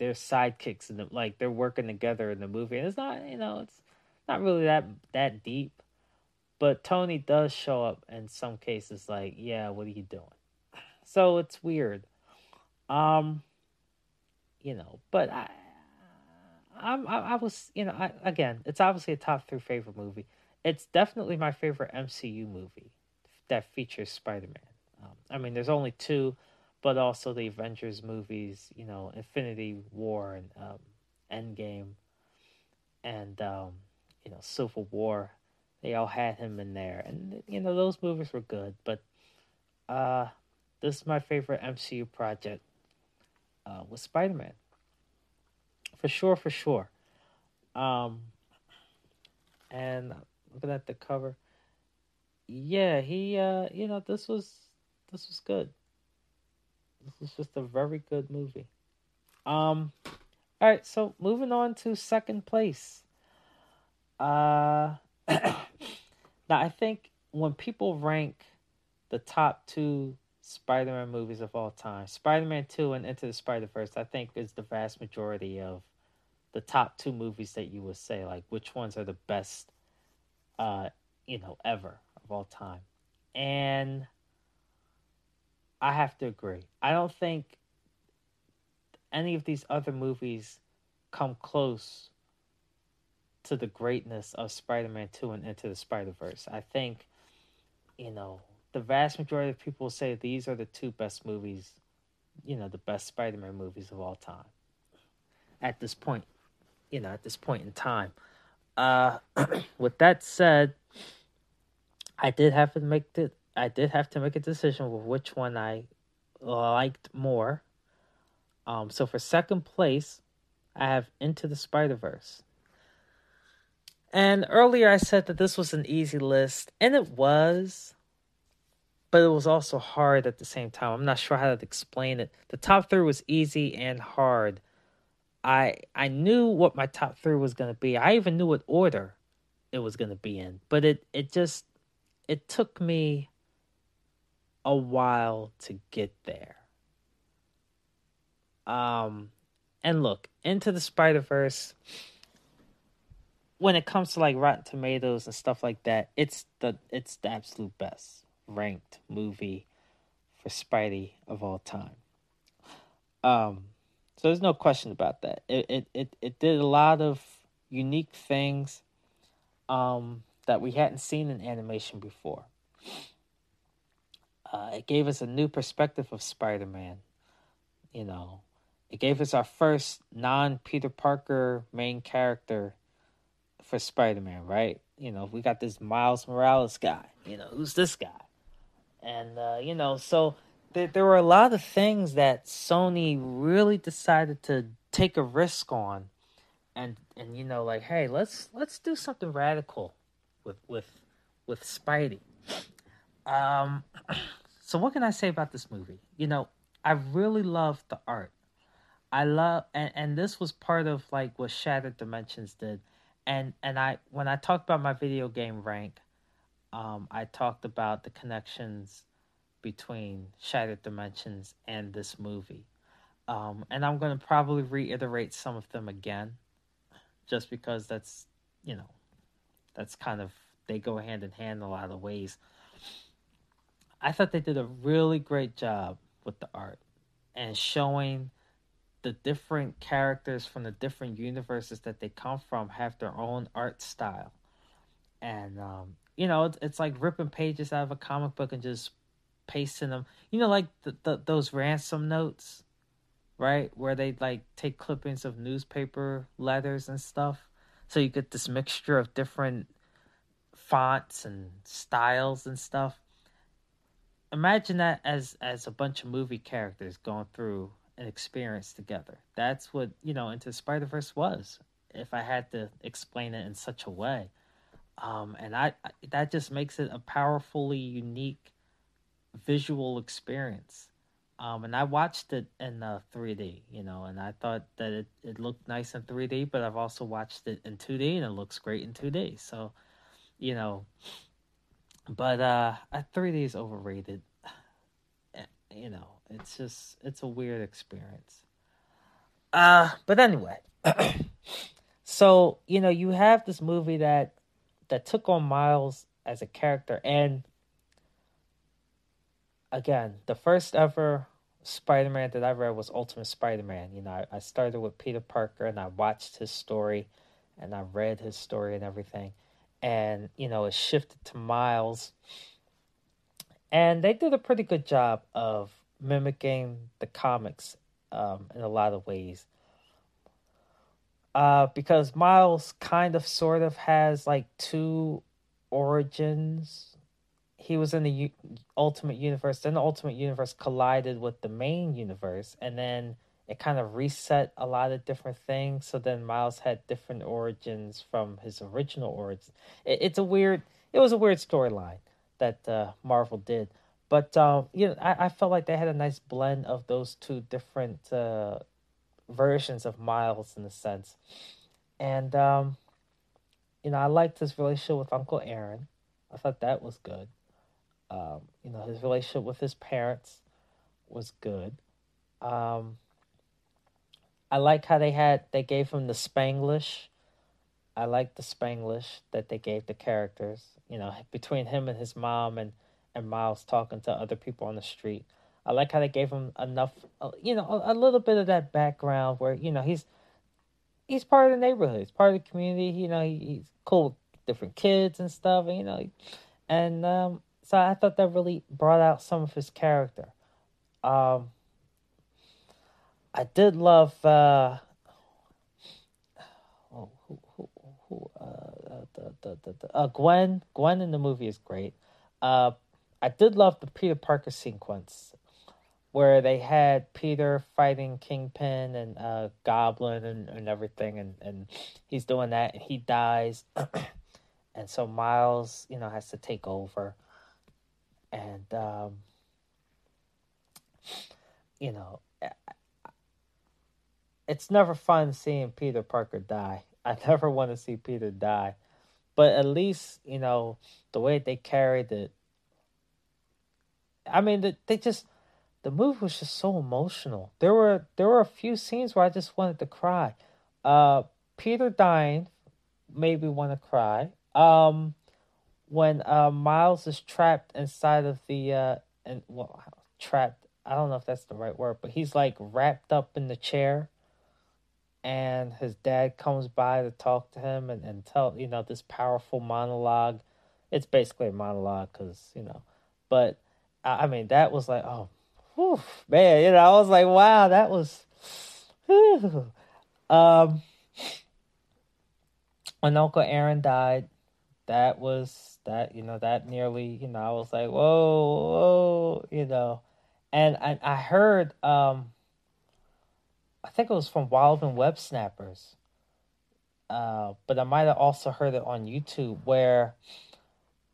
they're sidekicks and the, like they're working together in the movie. And it's not you know it's not really that that deep. But tony does show up in some cases like yeah what are you doing? So it's weird. Um you know but i I, I was, you know, I, again, it's obviously a top three favorite movie. It's definitely my favorite MCU movie that features Spider Man. Um, I mean, there's only two, but also the Avengers movies, you know, Infinity War and um, Endgame. and um, you know Civil War. They all had him in there, and you know those movies were good. But uh, this is my favorite MCU project uh, with Spider Man. For sure, for sure. Um, and looking at the cover, yeah, he, uh, you know, this was this was good. This was just a very good movie. Um, all right, so moving on to second place. Uh, now I think when people rank the top two Spider-Man movies of all time, Spider-Man Two and Into the Spider-Verse, I think is the vast majority of the top two movies that you would say like which ones are the best, uh, you know, ever of all time, and I have to agree. I don't think any of these other movies come close to the greatness of Spider-Man 2 and Into the Spider-Verse. I think, you know, the vast majority of people say these are the two best movies, you know, the best Spider-Man movies of all time. At this point, you know, at this point in time. Uh with that said, I did have to make the I did have to make a decision with which one I liked more. Um, so for second place, I have Into the Spider Verse. And earlier I said that this was an easy list, and it was, but it was also hard at the same time. I'm not sure how to explain it. The top three was easy and hard. I I knew what my top three was gonna be. I even knew what order it was gonna be in, but it it just it took me a while to get there. Um, and look, Into the Spider Verse. When it comes to like Rotten Tomatoes and stuff like that, it's the it's the absolute best ranked movie for Spidey of all time. Um, so there's no question about that. It it it, it did a lot of unique things um, that we hadn't seen in animation before. Uh, it gave us a new perspective of Spider Man. You know, it gave us our first non Peter Parker main character for Spider Man, right? You know, we got this Miles Morales guy. You know, who's this guy? And, uh, you know, so there, there were a lot of things that Sony really decided to take a risk on. And, and you know, like, hey, let's let's do something radical with with with Spidey. Um, so what can I say about this movie? You know, I really love the art. I love and, and this was part of like what Shattered Dimensions did. And and I when I talked about my video game rank, um, I talked about the connections between Shattered Dimensions and this movie. Um, and I'm going to probably reiterate some of them again, just because that's, you know, that's kind of, they go hand in hand in a lot of ways. I thought they did a really great job with the art and showing the different characters from the different universes that they come from have their own art style. And, um, you know, it's, it's like ripping pages out of a comic book and just pasting them. You know, like the, the, those ransom notes, right? Where they like take clippings of newspaper letters and stuff. So you get this mixture of different fonts and styles and stuff. Imagine that as as a bunch of movie characters going through an experience together. That's what, you know, Into Spider Verse was, if I had to explain it in such a way. Um, and I, that just makes it a powerfully unique visual experience. Um, and I watched it in uh, 3D, you know, and I thought that it, it looked nice in 3D, but I've also watched it in 2D and it looks great in 2D. So, you know, but uh, 3D is overrated. You know, it's just it's a weird experience. Uh, but anyway, so you know, you have this movie that that took on Miles as a character and again, the first ever Spider-Man that I read was Ultimate Spider-Man. You know, I, I started with Peter Parker and I watched his story and I read his story and everything. And, you know, it shifted to Miles. And they did a pretty good job of mimicking the comics um, in a lot of ways. uh, because Miles kind of sort of has like two origins. He was in the U- Ultimate Universe, then the Ultimate Universe collided with the main universe, and then it kind of reset a lot of different things. So then Miles had different origins from his original origins. It, it's a weird, it was a weird storyline that uh, Marvel did. But um, you know, I, I felt like they had a nice blend of those two different uh, versions of Miles in a sense. And um, you know, I liked his relationship with Uncle Aaron. I thought that was good. Um, you know, his relationship with his parents was good. Um, I like how they had they gave him the Spanglish. I like the Spanglish that they gave the characters. You know, between him and his mom and and Miles talking to other people on the street. I like how they gave him enough, uh, you know, a, a, little bit of that background where you know he's he's part of the neighborhood, he's part of the community. You know, he, he's cool with different kids and stuff, and you know, and um, so I thought that really brought out some of his character. Um, I did love. Uh, oh, who, who, who, uh, uh, the, the, the, the, uh, Gwen. Gwen in the movie is great. Uh, I did love the Peter Parker sequence where they had Peter fighting Kingpin and uh, Goblin and, and everything, and, and he's doing that, and he dies, and so Miles, you know, has to take over, and um, you know, it's never fun seeing Peter Parker die. I never want to see Peter die, but at least you know the way they carried it. I mean, they just the movie was just so emotional. There were there were a few scenes where I just wanted to cry. Uh, Peter dying made me want to cry. Um, when uh, Miles is trapped inside of the uh, and well, trapped. I don't know if that's the right word, but he's like wrapped up in the chair, and his dad comes by to talk to him and and tell you know this powerful monologue. It's basically a monologue because you know, but I mean that was like oh whew, man, you know, I was like, wow, that was. Whew. Um, when Uncle Aaron died, that was that you know that nearly you know I was like whoa whoa you know, and I I heard um. I think it was from Wild and Web Snappers. Uh, but I might have also heard it on YouTube where,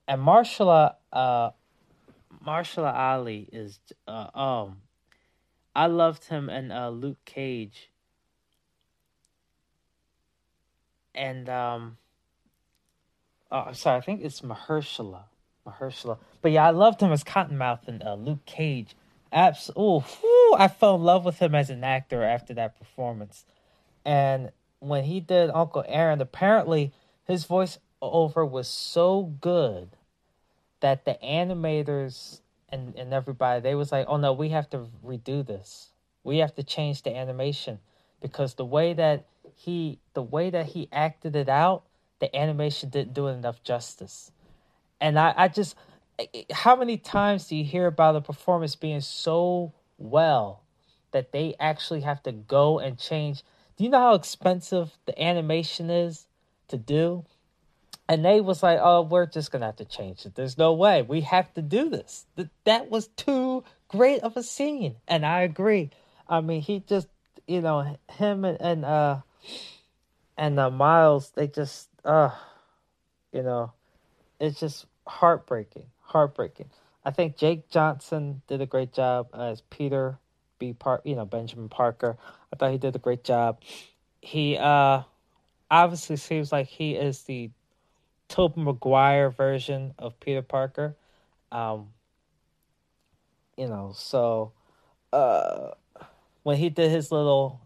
and Mahershala uh, Mahershala Ali is uh, um I loved him in uh, Luke Cage. And um oh I'm sorry, I think it's Mahershala. Mahershala. But yeah, I loved him as Cottonmouth in uh, Luke Cage. I fell in love with him as an actor after that performance. And when he did Uncle Aaron, apparently his voice over was so good that the animators and, and everybody they was like, oh no, we have to redo this. We have to change the animation because the way that he the way that he acted it out, the animation didn't do it enough justice. And I, I just how many times do you hear about a performance being so well that they actually have to go and change? Do you know how expensive the animation is to do? and they was like, "Oh, we're just gonna have to change it. There's no way. We have to do this." That that was too great of a scene, and I agree. I mean, he just, you know, him and, and uh and uh, Miles, they just, uh, you know, it's just heartbreaking, heartbreaking. I think Jake Johnson did a great job as Peter B. Park, you know, Benjamin Parker. I thought he did a great job. He uh obviously seems like he is the Tobey Maguire version of Peter Parker. Um, you know, so uh, when he did his little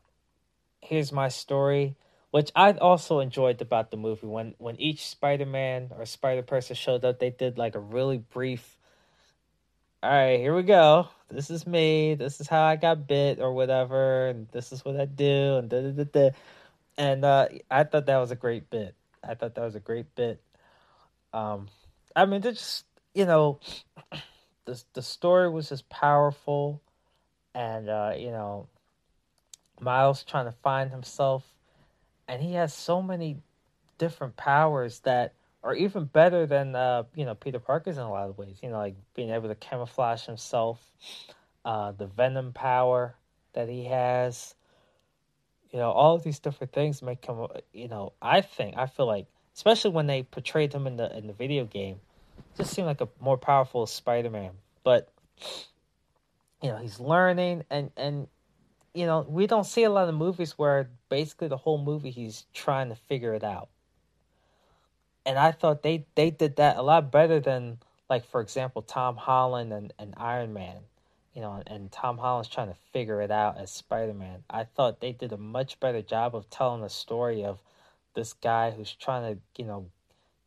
"Here's my story," which I also enjoyed about the movie, when when each Spider Man or Spider Person showed up, they did like a really brief. All right, here we go. This is me. This is how I got bit, or whatever, and this is what I do, and da da da da. And uh, I thought that was a great bit. I thought that was a great bit. Um, I mean, just you know, the the story was just powerful, and uh, you know, Miles trying to find himself, and he has so many different powers that are even better than uh, you know Peter Parker's in a lot of ways. You know, like being able to camouflage himself, uh, the Venom power that he has. You know, all of these different things make him. You know, I think I feel like, especially when they portrayed him in the in the video game, just seemed like a more powerful Spider-Man. But you know, he's learning, and and you know, we don't see a lot of movies where basically the whole movie he's trying to figure it out and I thought they they did that a lot better than like for example Tom Holland and, and Iron Man, you know, and Tom Holland's trying to figure it out as Spider Man. I thought they did a much better job of telling the story of this guy who's trying to you know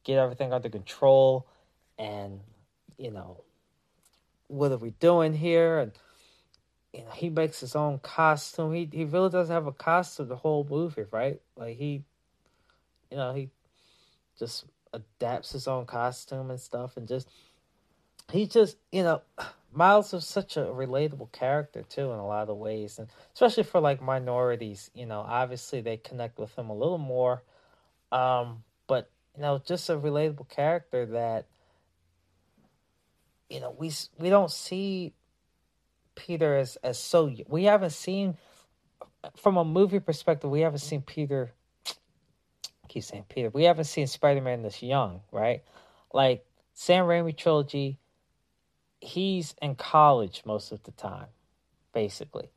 get everything under control, and you know what are we doing here and. You know, he makes his own costume. He he really doesn't have a costume the whole movie, right? Like he, you know, he just adapts his own costume and stuff and just he just you know miles is such a relatable character too in a lot of ways and especially for like minorities you know obviously they connect with him a little more um but you know just a relatable character that you know we we don't see peter as as so we haven't seen from a movie perspective we haven't seen peter keep saying Peter. We haven't seen Spider Man this young, right? Like Sam Raimi trilogy, he's in college most of the time, basically.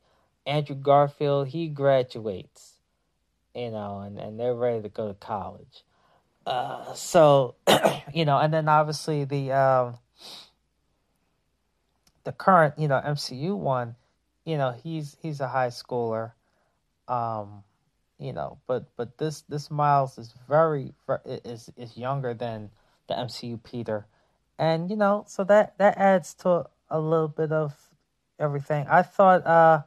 Andrew Garfield, he graduates, you know, and, and they're ready to go to college. Uh, so, you know, and then obviously the um, the current, you know, MCU one, you know, he's he's a high schooler. Um, you know, but but this this Miles is very is is younger than the MCU Peter, and you know, so that that adds to a little bit of everything. I thought uh,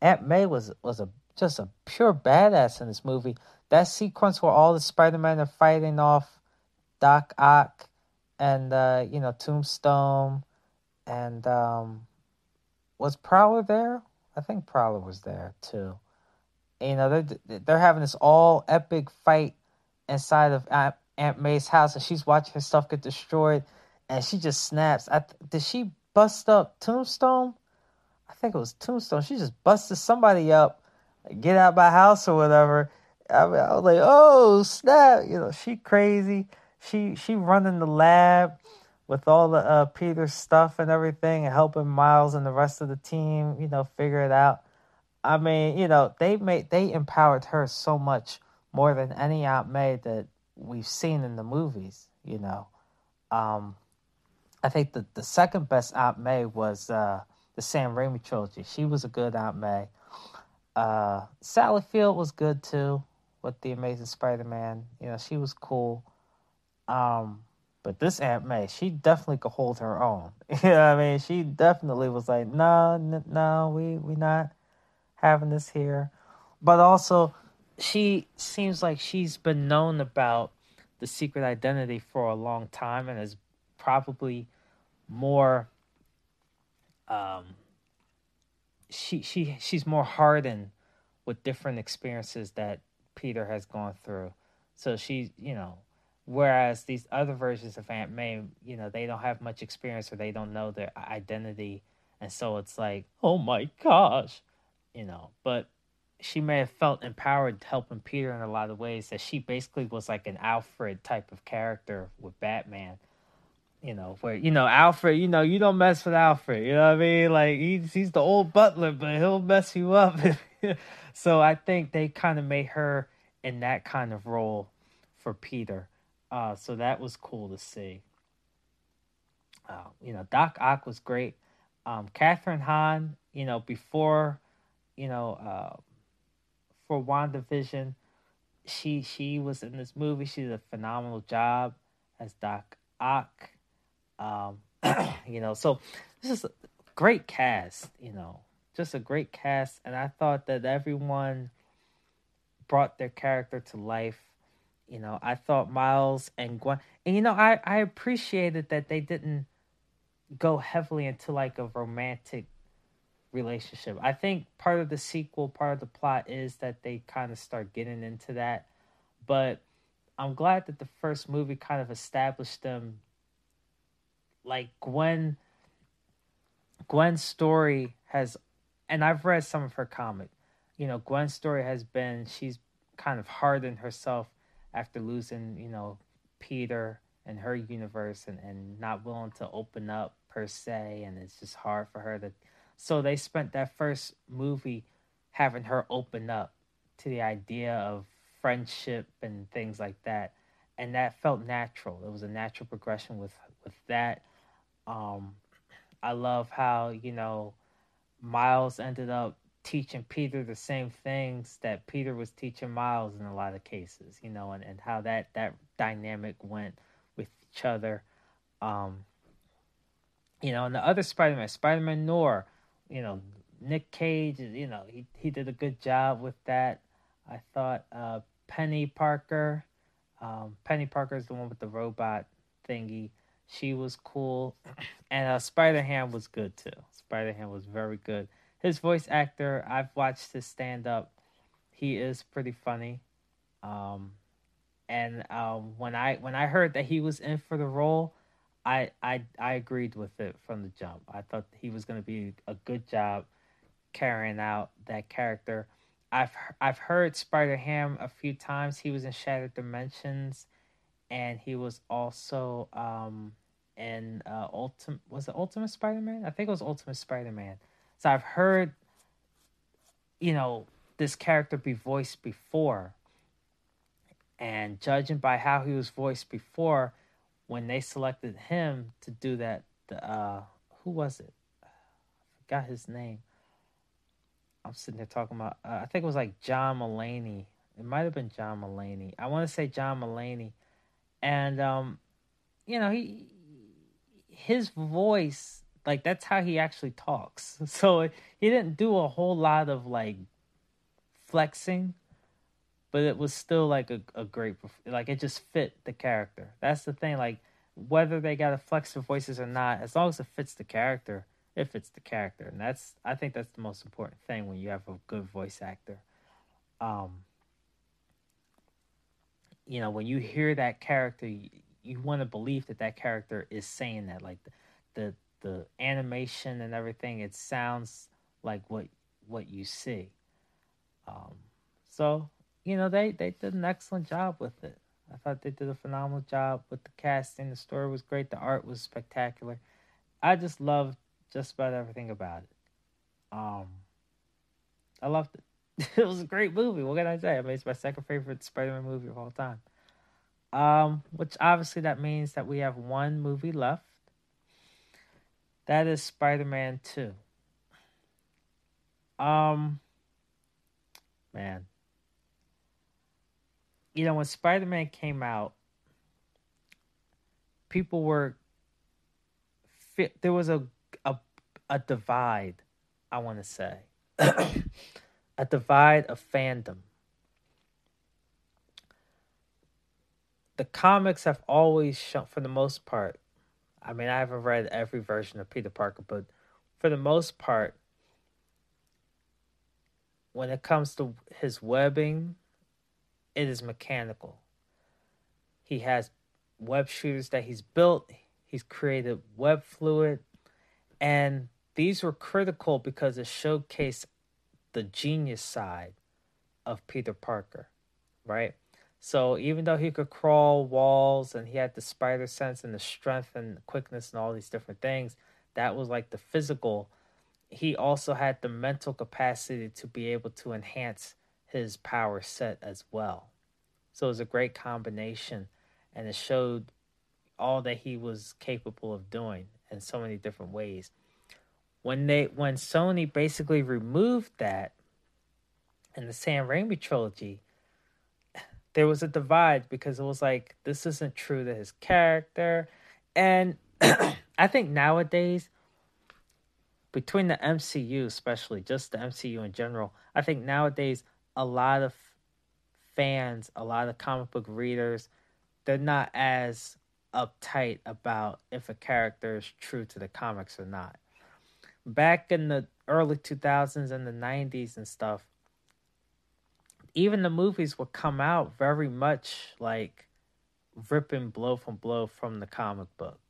Aunt May was was a just a pure badass in this movie. That sequence where all the Spider Men are fighting off Doc Ock and uh, you know Tombstone and um, was Prowler there? I think Prowler was there too you know they're they're having this all epic fight inside of Aunt, Aunt May's house, and she's watching her stuff get destroyed, and she just snaps. I, did she bust up Tombstone? I think it was Tombstone. She just busted somebody up, get out my house or whatever. I, mean, I was like, oh snap! You know, she crazy. She she running the lab with all the uh, Peter stuff and everything, and helping Miles and the rest of the team, you know, figure it out. I mean, you know, they made they empowered her so much more than any Aunt May that we've seen in the movies. You know, um, I think the the second best Aunt May was uh, the Sam Raimi trilogy. She was a good Aunt May. Uh, Sally Field was good too with the Amazing Spider-Man. You know, she was cool. Um, but this Aunt May, she definitely could hold her own. you know I mean? She definitely was like, no, no, no we we not having this here. But also, she seems like she's been known about the secret identity for a long time and is probably more um she she she's more hardened with different experiences that Peter has gone through. So she, you know, whereas these other versions of Aunt May, you know, they don't have much experience or they don't know their identity and so it's like, "Oh my gosh." You know, but she may have felt empowered helping Peter in a lot of ways that she basically was like an Alfred type of character with Batman. You know, where you know Alfred, you know, you don't mess with Alfred. You know what I mean? Like he's he's the old butler, but he'll mess you up. so I think they kind of made her in that kind of role for Peter. Uh, so that was cool to see. Uh, you know, Doc Ock was great. Um, Kathryn Hahn, you know, before you know, uh, for WandaVision, she she was in this movie. She did a phenomenal job as Doc Ock. Um, you know, so this is a great cast. You know, just a great cast, and I thought that everyone brought their character to life. You know, I thought Miles and Gwen, and you know, I I appreciated that they didn't go heavily into like a romantic relationship. I think part of the sequel, part of the plot is that they kind of start getting into that but I'm glad that the first movie kind of established them. Like Gwen, Gwen's story has, and I've read some of her comic. You know, Gwen's story has been she's kind of hardened herself after losing, you know, Peter and her universe and, and not willing to open up per se and it's just hard for her to so they spent that first movie having her open up to the idea of friendship and things like that. And that felt natural. It was a natural progression with with that. Um i love how you know miles ended up teaching peter the same things that peter was teaching miles in a lot of cases you know and, and how that that dynamic went with each other. Um you know, and the other Spider Man, Spider Man Noir, you know, Nick Cage, you know, he he did a good job with that. I thought uh, Penny Parker, um, Penny Parker is the one with the robot thingy. She was cool, and uh, Spider Ham was good too. Spider Ham was very good. His voice actor, I've watched his stand up. He is pretty funny. Um, and um, when I when I heard that he was in for the role, I I I agreed with it from the jump. I thought he was going to be a good job carrying out that character. I've I've heard Spider Ham a few times. He was in Shattered Dimensions, and he was also um in uh Ultimate was it Ultimate Spider Man? I think it was Ultimate Spider Man. So I've heard, you know, this character be voiced before, and judging by how he was voiced before when they selected him to do that, the uh, who was it? I forgot his name. I'm sitting there talking about. Uh, I think it was like John Mulaney. It might have been John Mulaney. I want to say John Mulaney, and um, you know he his voice like that's how he actually talks. So he didn't do a whole lot of like flexing but it was still like a, a great like it just fit the character. That's the thing like whether they got to flex their voices or not as long as it fits the character it fits the character. And that's i think that's the most important thing when you have a good voice actor. Um you know when you hear that character you, you want to believe that that character is saying that like the, the the animation and everything it sounds like what what you see. Um so you know, they, they did an excellent job with it. I thought they did a phenomenal job with the casting. The story was great. The art was spectacular. I just loved just about everything about it. Um, I loved it. it was a great movie. What can I say? I mean, it's my second favorite Spider-Man movie of all time. Um, which obviously that means that we have one movie left. That is Spider-Man Two. Um, man, you know, when Spider Man came out, people were there was a a a divide, I want to say, a divide of fandom. The comics have always shown, for the most part. I mean, I haven't read every version of Peter Parker, but for the most part, when it comes to his webbing it is mechanical. He has web shooters that he's built, he's created web fluid, and these were critical because it showcased the genius side of Peter Parker, right? So even though he could crawl walls and he had the spider sense and the strength and quickness and all these different things, that was like the physical. He also had the mental capacity to be able to enhance his power set as well. So it was a great combination, and it showed all that he was capable of doing in so many different ways. When they when Sony basically removed that in the Sam Raimi trilogy, there was a divide because it was like this isn't true to his character, and I think nowadays between the MCU, especially just the MCU in general, I think nowadays a lot of fans, a lot of comic book readers, they're not as uptight about if a character is true to the comics or not. Back in the early 2000s and the 90s and stuff, even the movies would come out very much like ripping blow from blow from the comic book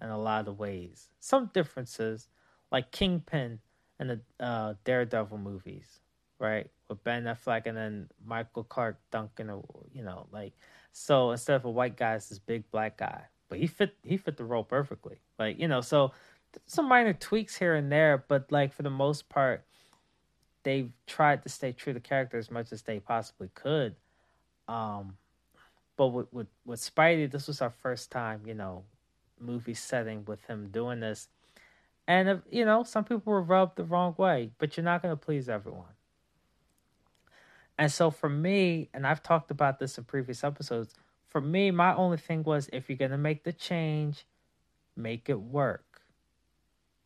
in a lot of ways. Some differences, like Kingpin and the uh, Daredevil movies, right? With Ben Affleck and then Michael Clarke Duncan, you know, like so instead of a white guy, it's this big black guy, but he fit he fit the role perfectly. Like you know, so some minor tweaks here and there, but like for the most part, they've tried to stay true to character as much as they possibly could. Um, but with, with with Spidey, this was our first time, you know, movie setting with him doing this, and if, you know, some people were rubbed the wrong way, but you're not going to please everyone. And so for me, and I've talked about this in previous episodes, for me, my only thing was if you're going to make the change, make it work.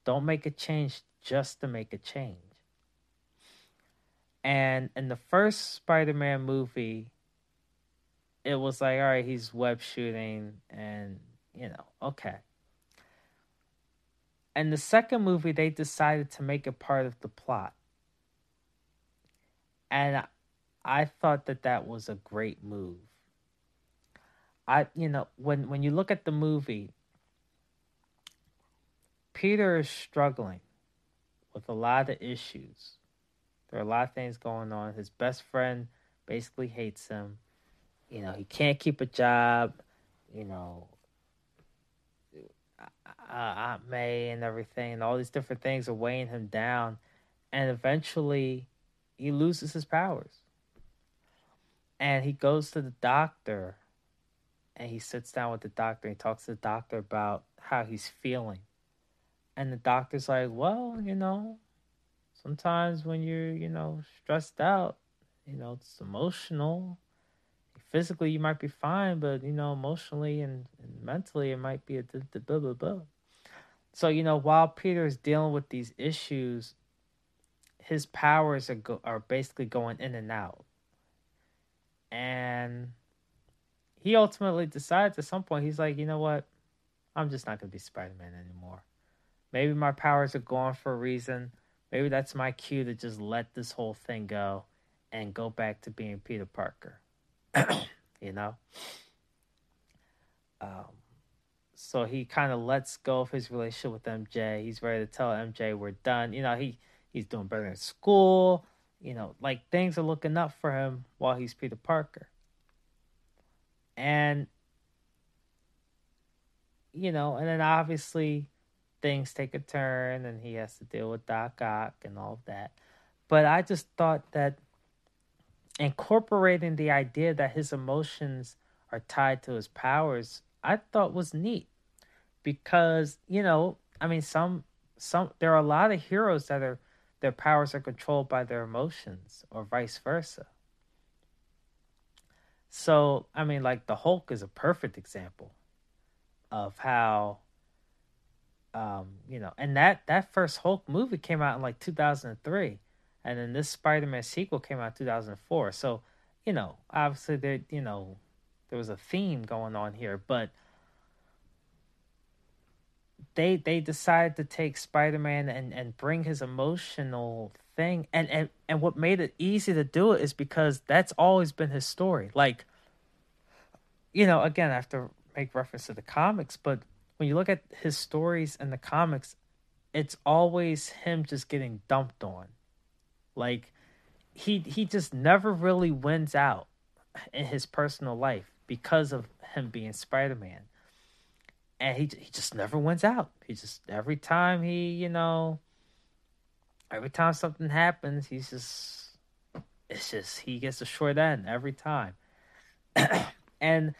Don't make a change just to make a change. And in the first Spider Man movie, it was like, all right, he's web shooting, and, you know, okay. And the second movie, they decided to make it part of the plot. And I thought that that was a great move. I, you know, when when you look at the movie, Peter is struggling with a lot of issues. There are a lot of things going on. His best friend basically hates him. You know, he can't keep a job. You know, uh, Aunt May and everything, and all these different things are weighing him down. And eventually, he loses his powers. And he goes to the doctor and he sits down with the doctor and he talks to the doctor about how he's feeling. And the doctor's like, Well, you know, sometimes when you're, you know, stressed out, you know, it's emotional. Physically, you might be fine, but, you know, emotionally and, and mentally, it might be a blah, blah, blah. So, you know, while Peter is dealing with these issues, his powers are, go- are basically going in and out. And he ultimately decides at some point, he's like, you know what? I'm just not going to be Spider Man anymore. Maybe my powers are gone for a reason. Maybe that's my cue to just let this whole thing go and go back to being Peter Parker. you know? Um, so he kind of lets go of his relationship with MJ. He's ready to tell MJ we're done. You know, he he's doing better in school. You know, like things are looking up for him while he's Peter Parker. And you know, and then obviously things take a turn and he has to deal with Doc Ock and all of that. But I just thought that incorporating the idea that his emotions are tied to his powers, I thought was neat. Because, you know, I mean some some there are a lot of heroes that are their powers are controlled by their emotions or vice versa. So, I mean like the Hulk is a perfect example of how um, you know, and that that first Hulk movie came out in like 2003, and then this Spider-Man sequel came out 2004. So, you know, obviously there, you know, there was a theme going on here, but they they decided to take Spider-Man and and bring his emotional thing, and and and what made it easy to do it is because that's always been his story. Like, you know, again, I have to make reference to the comics, but when you look at his stories in the comics, it's always him just getting dumped on. Like he he just never really wins out in his personal life because of him being Spider-Man. And he he just never wins out. He just every time he, you know, every time something happens, he's just it's just he gets the short end every time. and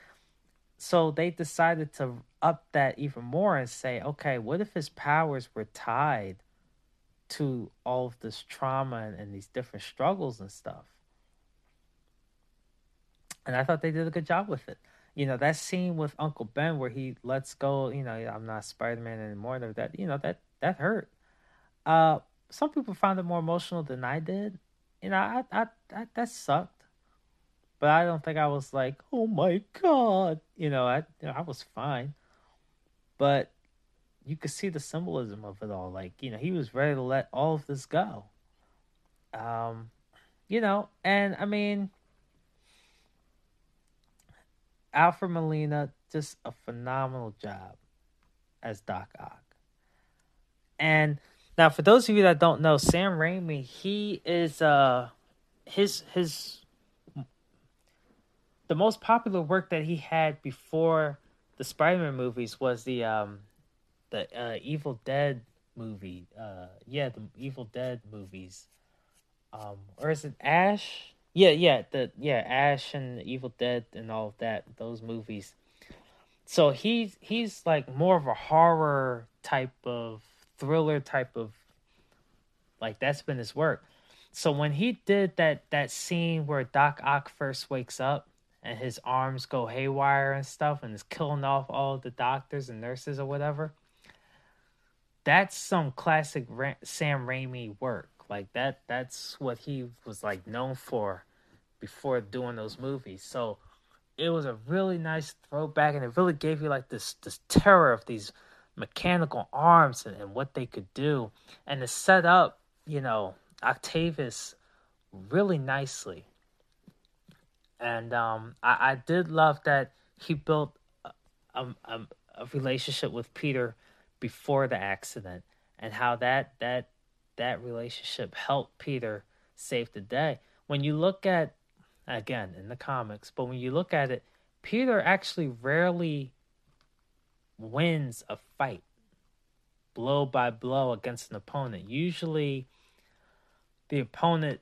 so they decided to up that even more and say, okay, what if his powers were tied to all of this trauma and, and these different struggles and stuff? And I thought they did a good job with it. You know, that scene with Uncle Ben where he lets go, you know, I'm not Spider Man anymore, that you know, that that hurt. Uh some people found it more emotional than I did. You know, I I, I that sucked but I don't think I was like, oh my god, you know, I you know, I was fine, but you could see the symbolism of it all. Like you know, he was ready to let all of this go. Um, you know, and I mean, Alfred Molina just a phenomenal job as Doc Ock. And now, for those of you that don't know, Sam Raimi, he is uh his his the most popular work that he had before the Spider-Man movies was the um the uh, Evil Dead movie. Uh yeah, the Evil Dead movies. Um or is it Ash? Yeah, yeah, the yeah, Ash and Evil Dead and all of that, those movies. So he's he's like more of a horror type of thriller type of like that's been his work. So when he did that that scene where Doc Ock first wakes up and his arms go haywire and stuff and is killing off all the doctors and nurses or whatever, that's some classic Ra- Sam Raimi work. Like that that's what he was like known for before doing those movies. So it was a really nice throwback and it really gave you like this this terror of these mechanical arms and, and what they could do. And to set up you know octavius really nicely. And um, I, I did love that he built a, a, a, relationship with peter before the accident and how that that that relationship helped peter save the day. When you look at again in the comics but when you look at it peter actually rarely wins a fight blow by blow against an opponent. Usually the opponent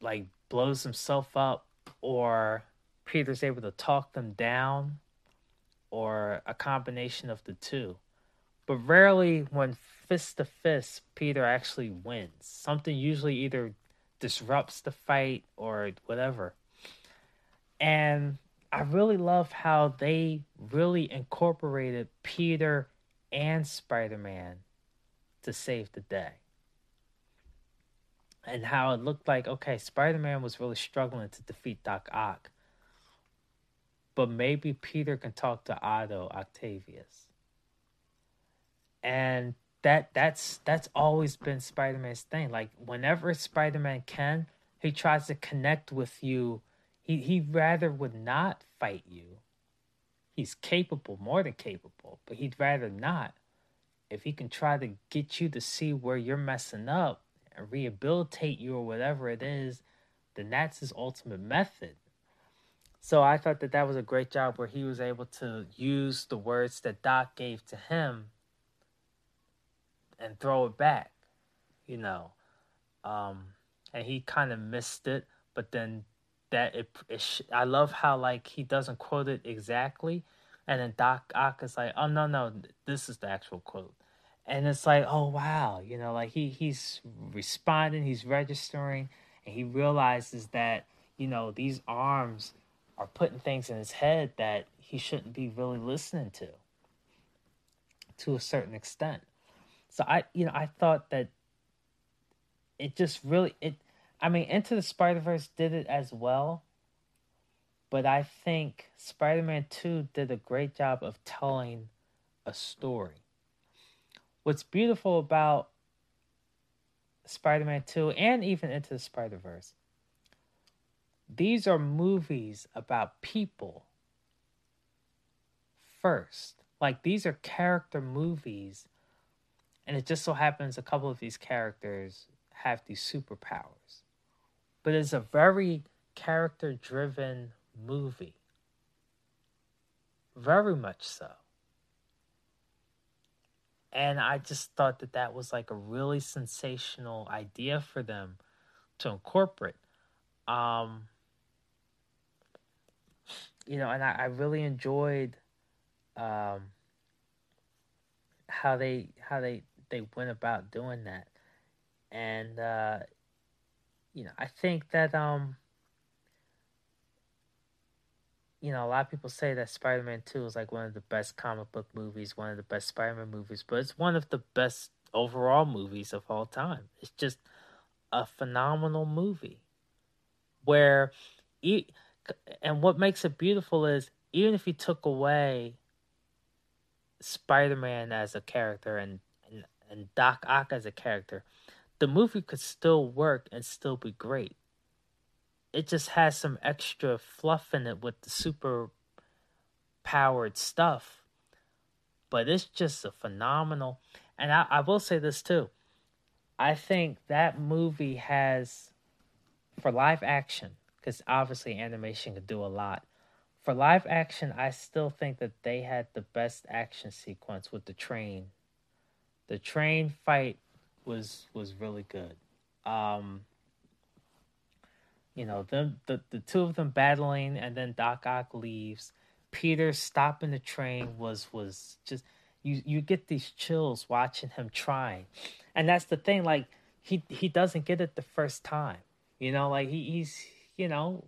like blows himself up or Peter's able to talk them down or a combination of the two. But rarely when fist to fist Peter actually wins. Something usually either disrupts the fight or whatever. And I really love how they really incorporated Peter and Spider Man to save the day. And how it looked like, okay, Spider Man was really struggling to defeat Doc Ock. But maybe Peter can talk to Otto Octavius. And that that's that's always been Spider-Man's thing. Like whenever Spider-Man can, he tries to connect with you he he rather would not fight you. He's capable, more than capable, but he'd rather not. If he can try to get you to see where you're messing up and rehabilitate you or whatever it is, then that's his ultimate method. So I thought that that was a great job where he was able to use the words that Doc gave to him and throw it back, you know. Um, and he kind of missed it, but then that it, it sh- I love how like he doesn't quote it exactly, and then Doc Ock is like, oh no no, this is the actual quote, and it's like, oh wow, you know, like he he's responding, he's registering, and he realizes that you know these arms are putting things in his head that he shouldn't be really listening to, to a certain extent. So I you know I thought that it just really it I mean, Into the Spider Verse did it as well, but I think Spider Man 2 did a great job of telling a story. What's beautiful about Spider Man 2 and even Into the Spider Verse, these are movies about people first. Like, these are character movies, and it just so happens a couple of these characters have these superpowers but it's a very character driven movie. Very much so. And I just thought that that was like a really sensational idea for them to incorporate. Um, you know, and I, I really enjoyed um, how they how they they went about doing that, and uh, you know, I think that um you know, a lot of people say that Spider-Man 2 is like one of the best comic book movies, one of the best Spider-Man movies, but it's one of the best overall movies of all time. It's just a phenomenal movie where and what makes it beautiful is even if you took away Spider-Man as a character and and, Doc Ock as a character, the movie could still work and still be great it just has some extra fluff in it with the super powered stuff. But it's just a phenomenal and I, I will say this too. I think that movie has for live action, because obviously animation could do a lot. For live action, I still think that they had the best action sequence with the train. The train fight was was really good. Um, you know, the, the the two of them battling and then Doc Ock leaves. Peter stopping the train was was just you you get these chills watching him trying. And that's the thing, like he he doesn't get it the first time. You know, like he, he's you know,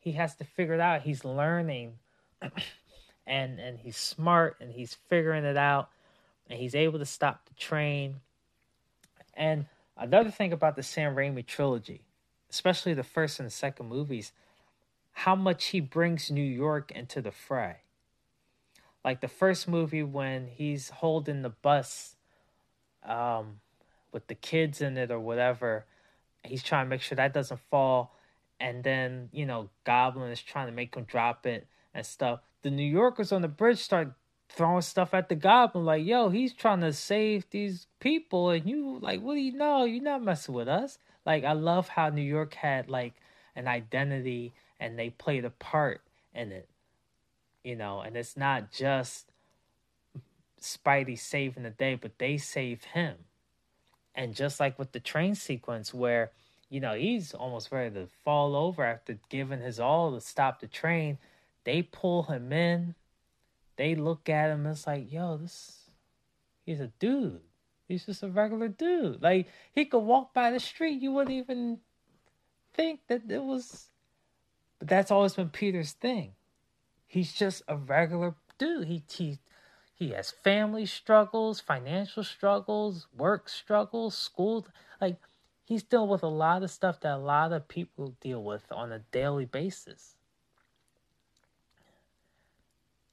he has to figure it out. He's learning and and he's smart and he's figuring it out and he's able to stop the train. And another thing about the Sam Raimi trilogy, especially the first and the second movies, how much he brings New York into the fray. Like the first movie when he's holding the bus um, with the kids in it or whatever, he's trying to make sure that doesn't fall. And then, you know, Goblin is trying to make him drop it and stuff. The New Yorkers on the bridge start throwing stuff at the goblin like yo he's trying to save these people and you like what do you know? You're not messing with us. Like i love how new york had like an identity and they played a part in it you know? And it's not just spidey saving the day but they save him. And just like with the train sequence where you know he's almost ready to fall over after giving his all to stop the train they pull him in they look at him it's like, yo, this he's a dude. He's just a regular dude. Like he could walk by the street, you wouldn't even think that it was but that's always been Peter's thing. He's just a regular dude. He he he has family struggles, financial struggles, work struggles, school like he's dealing with a lot of stuff that a lot of people deal with on a daily basis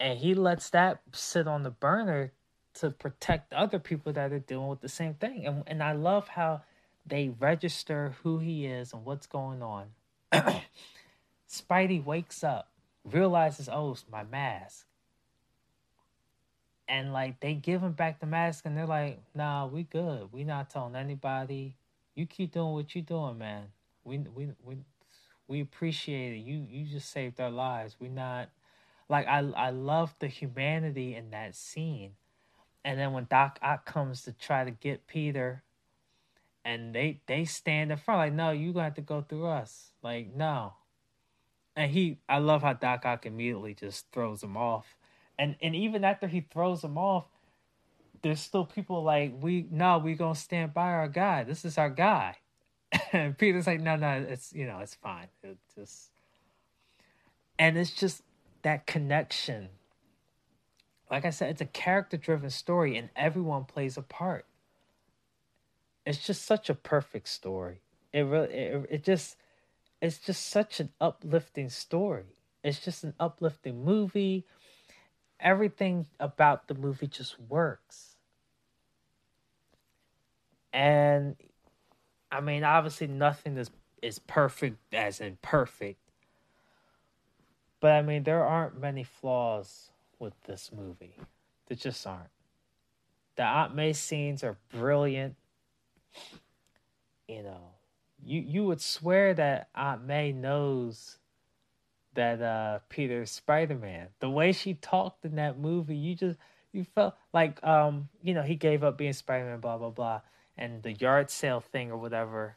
and he lets that sit on the burner to protect other people that are dealing with the same thing. And and I love how they register who he is and what's going on. Spidey wakes up, realizes, oh, it's my mask. And like they give him back the mask and they're like, nah, we good. We not telling anybody. You keep doing what you're doing, man. We we we we appreciate it. You you just saved our lives. We not like I I love the humanity in that scene. And then when Doc Ock comes to try to get Peter and they they stand in front like no, you gonna have to go through us. Like, no. And he I love how Doc Ock immediately just throws him off. And and even after he throws him off, there's still people like we no, we gonna stand by our guy. This is our guy. and Peter's like, no, no, it's you know, it's fine. It just and it's just that connection. Like I said, it's a character driven story and everyone plays a part. It's just such a perfect story. It really it, it just it's just such an uplifting story. It's just an uplifting movie. Everything about the movie just works. And I mean, obviously nothing is is perfect as in perfect but I mean, there aren't many flaws with this movie. There just aren't. The Aunt May scenes are brilliant. You know, you you would swear that Aunt May knows that uh Spider Man. The way she talked in that movie, you just you felt like um you know he gave up being Spider Man, blah blah blah, and the yard sale thing or whatever,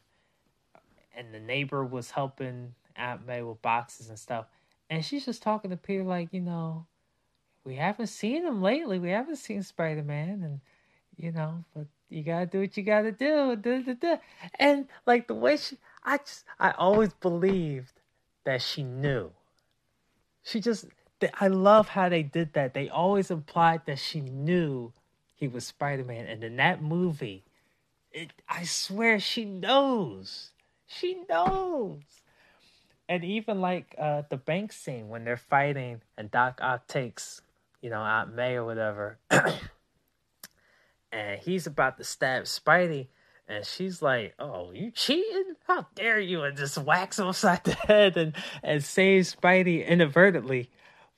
and the neighbor was helping Aunt May with boxes and stuff and she's just talking to Peter like, you know, we haven't seen him lately. We haven't seen Spider Man, and you know, but you gotta do what you gotta do. And like the way she, I just, I always believed that she knew. She just, I love how they did that. They always implied that she knew he was Spider Man, and in that movie, it, I swear she knows. She knows and even like uh, the bank scene when they're fighting and Doc Ock takes, you know, Aunt May or whatever, and he's about to stab Spidey, And she's like, "Oh, you cheating? How dare you!" And just whacks him upside the head and and saves Spidey inadvertently,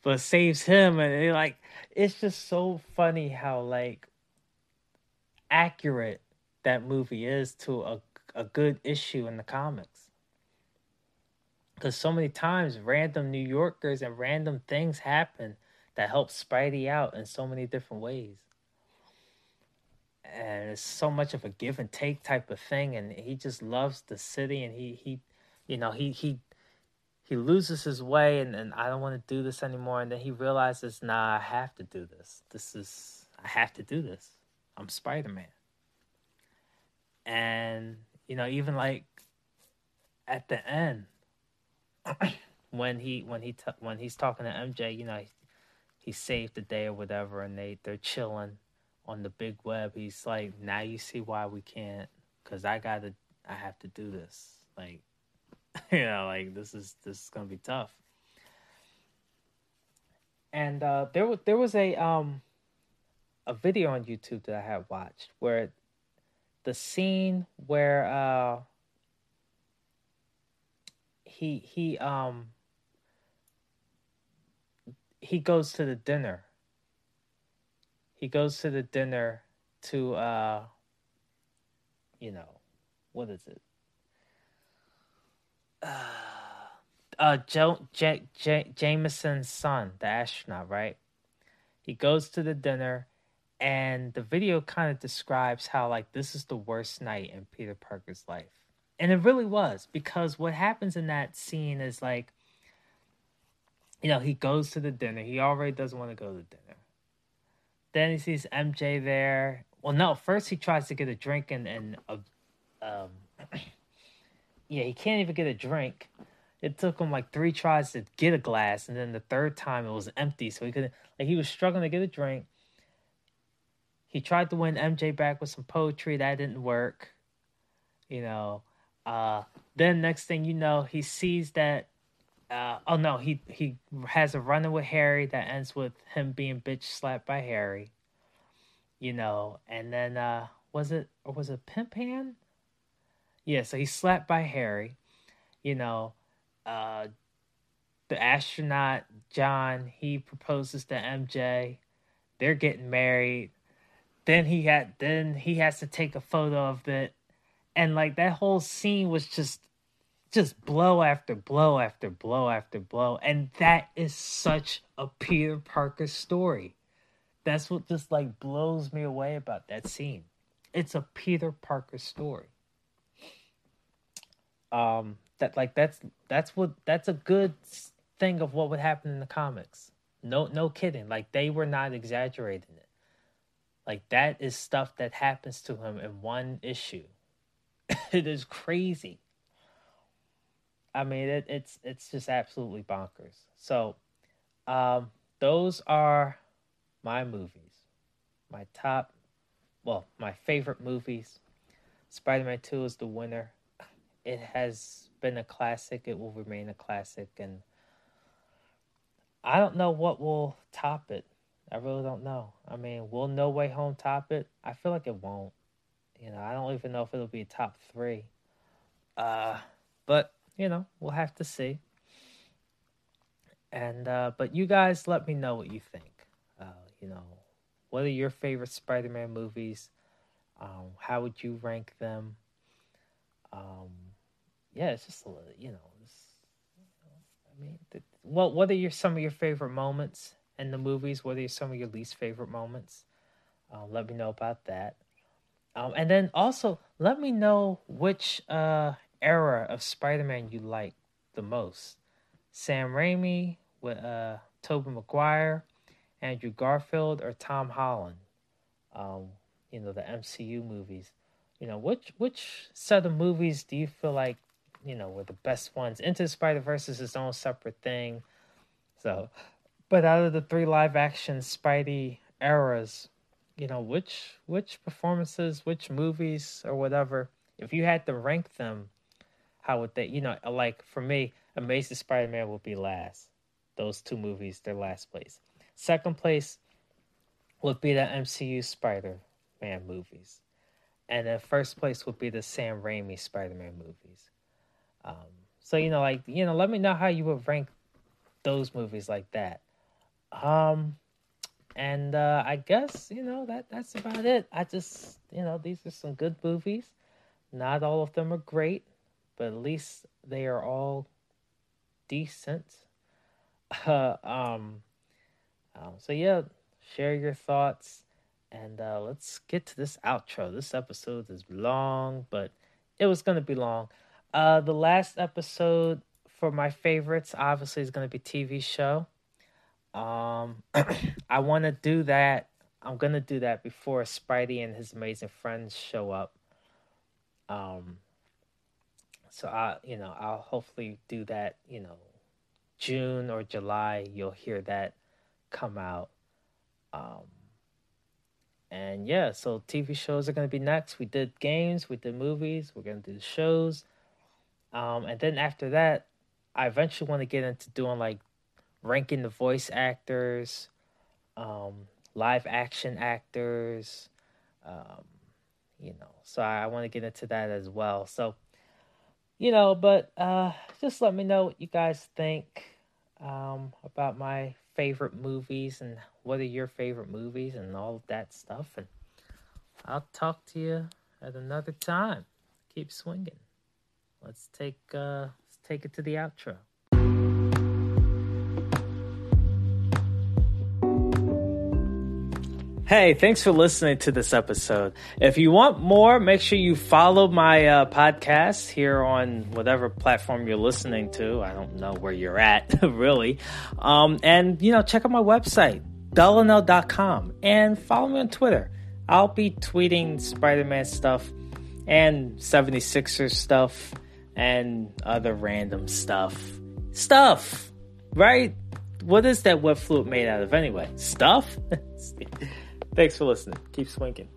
but saves him. And like, it's just so funny how like accurate that movie is to a a good issue in the comics. Because so many times, random New Yorkers and random things happen that help Spidey out in so many different ways. And it's so much of a give and take type of thing and he just loves the city and he he you know he he he loses his way and, and I don't want to do this anymore and then he realizes nah I have to do this. This is I have to do this. I'm Spider-Man. And you know even like at the end when he when he t- when he's talking to MJ you know he, he saved the day or whatever and they they're chilling on the big web, he's like, now you see why we can't, because I gotta, I have to do this. Like, you know, like this is this is gonna be tough. And uh, there was there was a um a video on YouTube that I had watched where the scene where uh he he um he goes to the dinner. He goes to the dinner to uh you know what is it? Uh uh Joe J- J- Jameson's son the astronaut right? He goes to the dinner and the video kind of describes how like this is the worst night in Peter Parker's life and it really was because what happens in that scene is like you know he goes to the dinner he already doesn't want to go to dinner then he sees MJ there. Well, no, first he tries to get a drink and and uh, um, yeah, he can't even get a drink. It took him like three tries to get a glass, and then the third time it was empty, so he couldn't. Like he was struggling to get a drink. He tried to win MJ back with some poetry that didn't work. You know, uh, then next thing you know, he sees that uh, oh no, he he has a run with Harry that ends with him being bitch slapped by Harry. You know, and then uh was it or was it Pimp Hand? Yeah, so he's slapped by Harry. You know, uh the astronaut John, he proposes to MJ. They're getting married. Then he had then he has to take a photo of it. And like that whole scene was just just blow after blow after blow after blow. And that is such a Peter Parker story. That's what just like blows me away about that scene. It's a Peter Parker story. Um that like that's that's what that's a good thing of what would happen in the comics. No no kidding. Like they were not exaggerating it. Like that is stuff that happens to him in one issue. it is crazy. I mean, it, it's it's just absolutely bonkers. So, um, those are my movies, my top, well, my favorite movies. Spider-Man Two is the winner. It has been a classic. It will remain a classic, and I don't know what will top it. I really don't know. I mean, will No Way Home top it? I feel like it won't. You know, I don't even know if it'll be top three. Uh, but you know, we'll have to see. And uh, but you guys, let me know what you think. Uh, you know, what are your favorite Spider-Man movies? Um, how would you rank them? Um, yeah, it's just a little, you know, I mean, the, what what are your some of your favorite moments in the movies? What are some of your least favorite moments? Uh, let me know about that. Um, and then also let me know which uh, era of Spider-Man you like the most? Sam Raimi with uh Tobey Maguire, Andrew Garfield, or Tom Holland? Um, you know, the MCU movies. You know, which which set of movies do you feel like, you know, were the best ones? Into Spider Verse is its own separate thing. So but out of the three live action Spidey eras, you know, which which performances, which movies or whatever, if you had to rank them, how would they, you know, like for me, Amazing Spider Man will be last. Those two movies, they're last place. Second place would be the MCU Spider Man movies. and then first place would be the Sam Raimi Spider-Man movies. Um, so you know, like you know, let me know how you would rank those movies like that. Um, and uh, I guess you know that that's about it. I just you know these are some good movies. Not all of them are great, but at least they are all decent. Uh, um, um, so yeah, share your thoughts, and uh, let's get to this outro. This episode is long, but it was gonna be long. Uh, the last episode for my favorites obviously is gonna be TV show. Um, I want to do that. I'm gonna do that before Spidey and his amazing friends show up. Um, so I, you know, I'll hopefully do that. You know, June or July, you'll hear that come out. Um, and yeah, so TV shows are gonna be next. We did games, we did movies, we're gonna do shows. Um, and then after that, I eventually want to get into doing like ranking the voice actors, um, live action actors, um, you know. So I, I want to get into that as well. So, you know, but uh, just let me know what you guys think um, about my favorite movies and what are your favorite movies and all of that stuff. And I'll talk to you at another time. Keep swinging. Let's take uh, let's take it to the outro. Hey, thanks for listening to this episode. If you want more, make sure you follow my uh, podcast here on whatever platform you're listening to. I don't know where you're at, really. Um, and, you know, check out my website, dullanel.com, and follow me on Twitter. I'll be tweeting Spider Man stuff and 76ers stuff and other random stuff. Stuff, right? What is that web flute made out of anyway? Stuff? Thanks for listening. Keep swinking.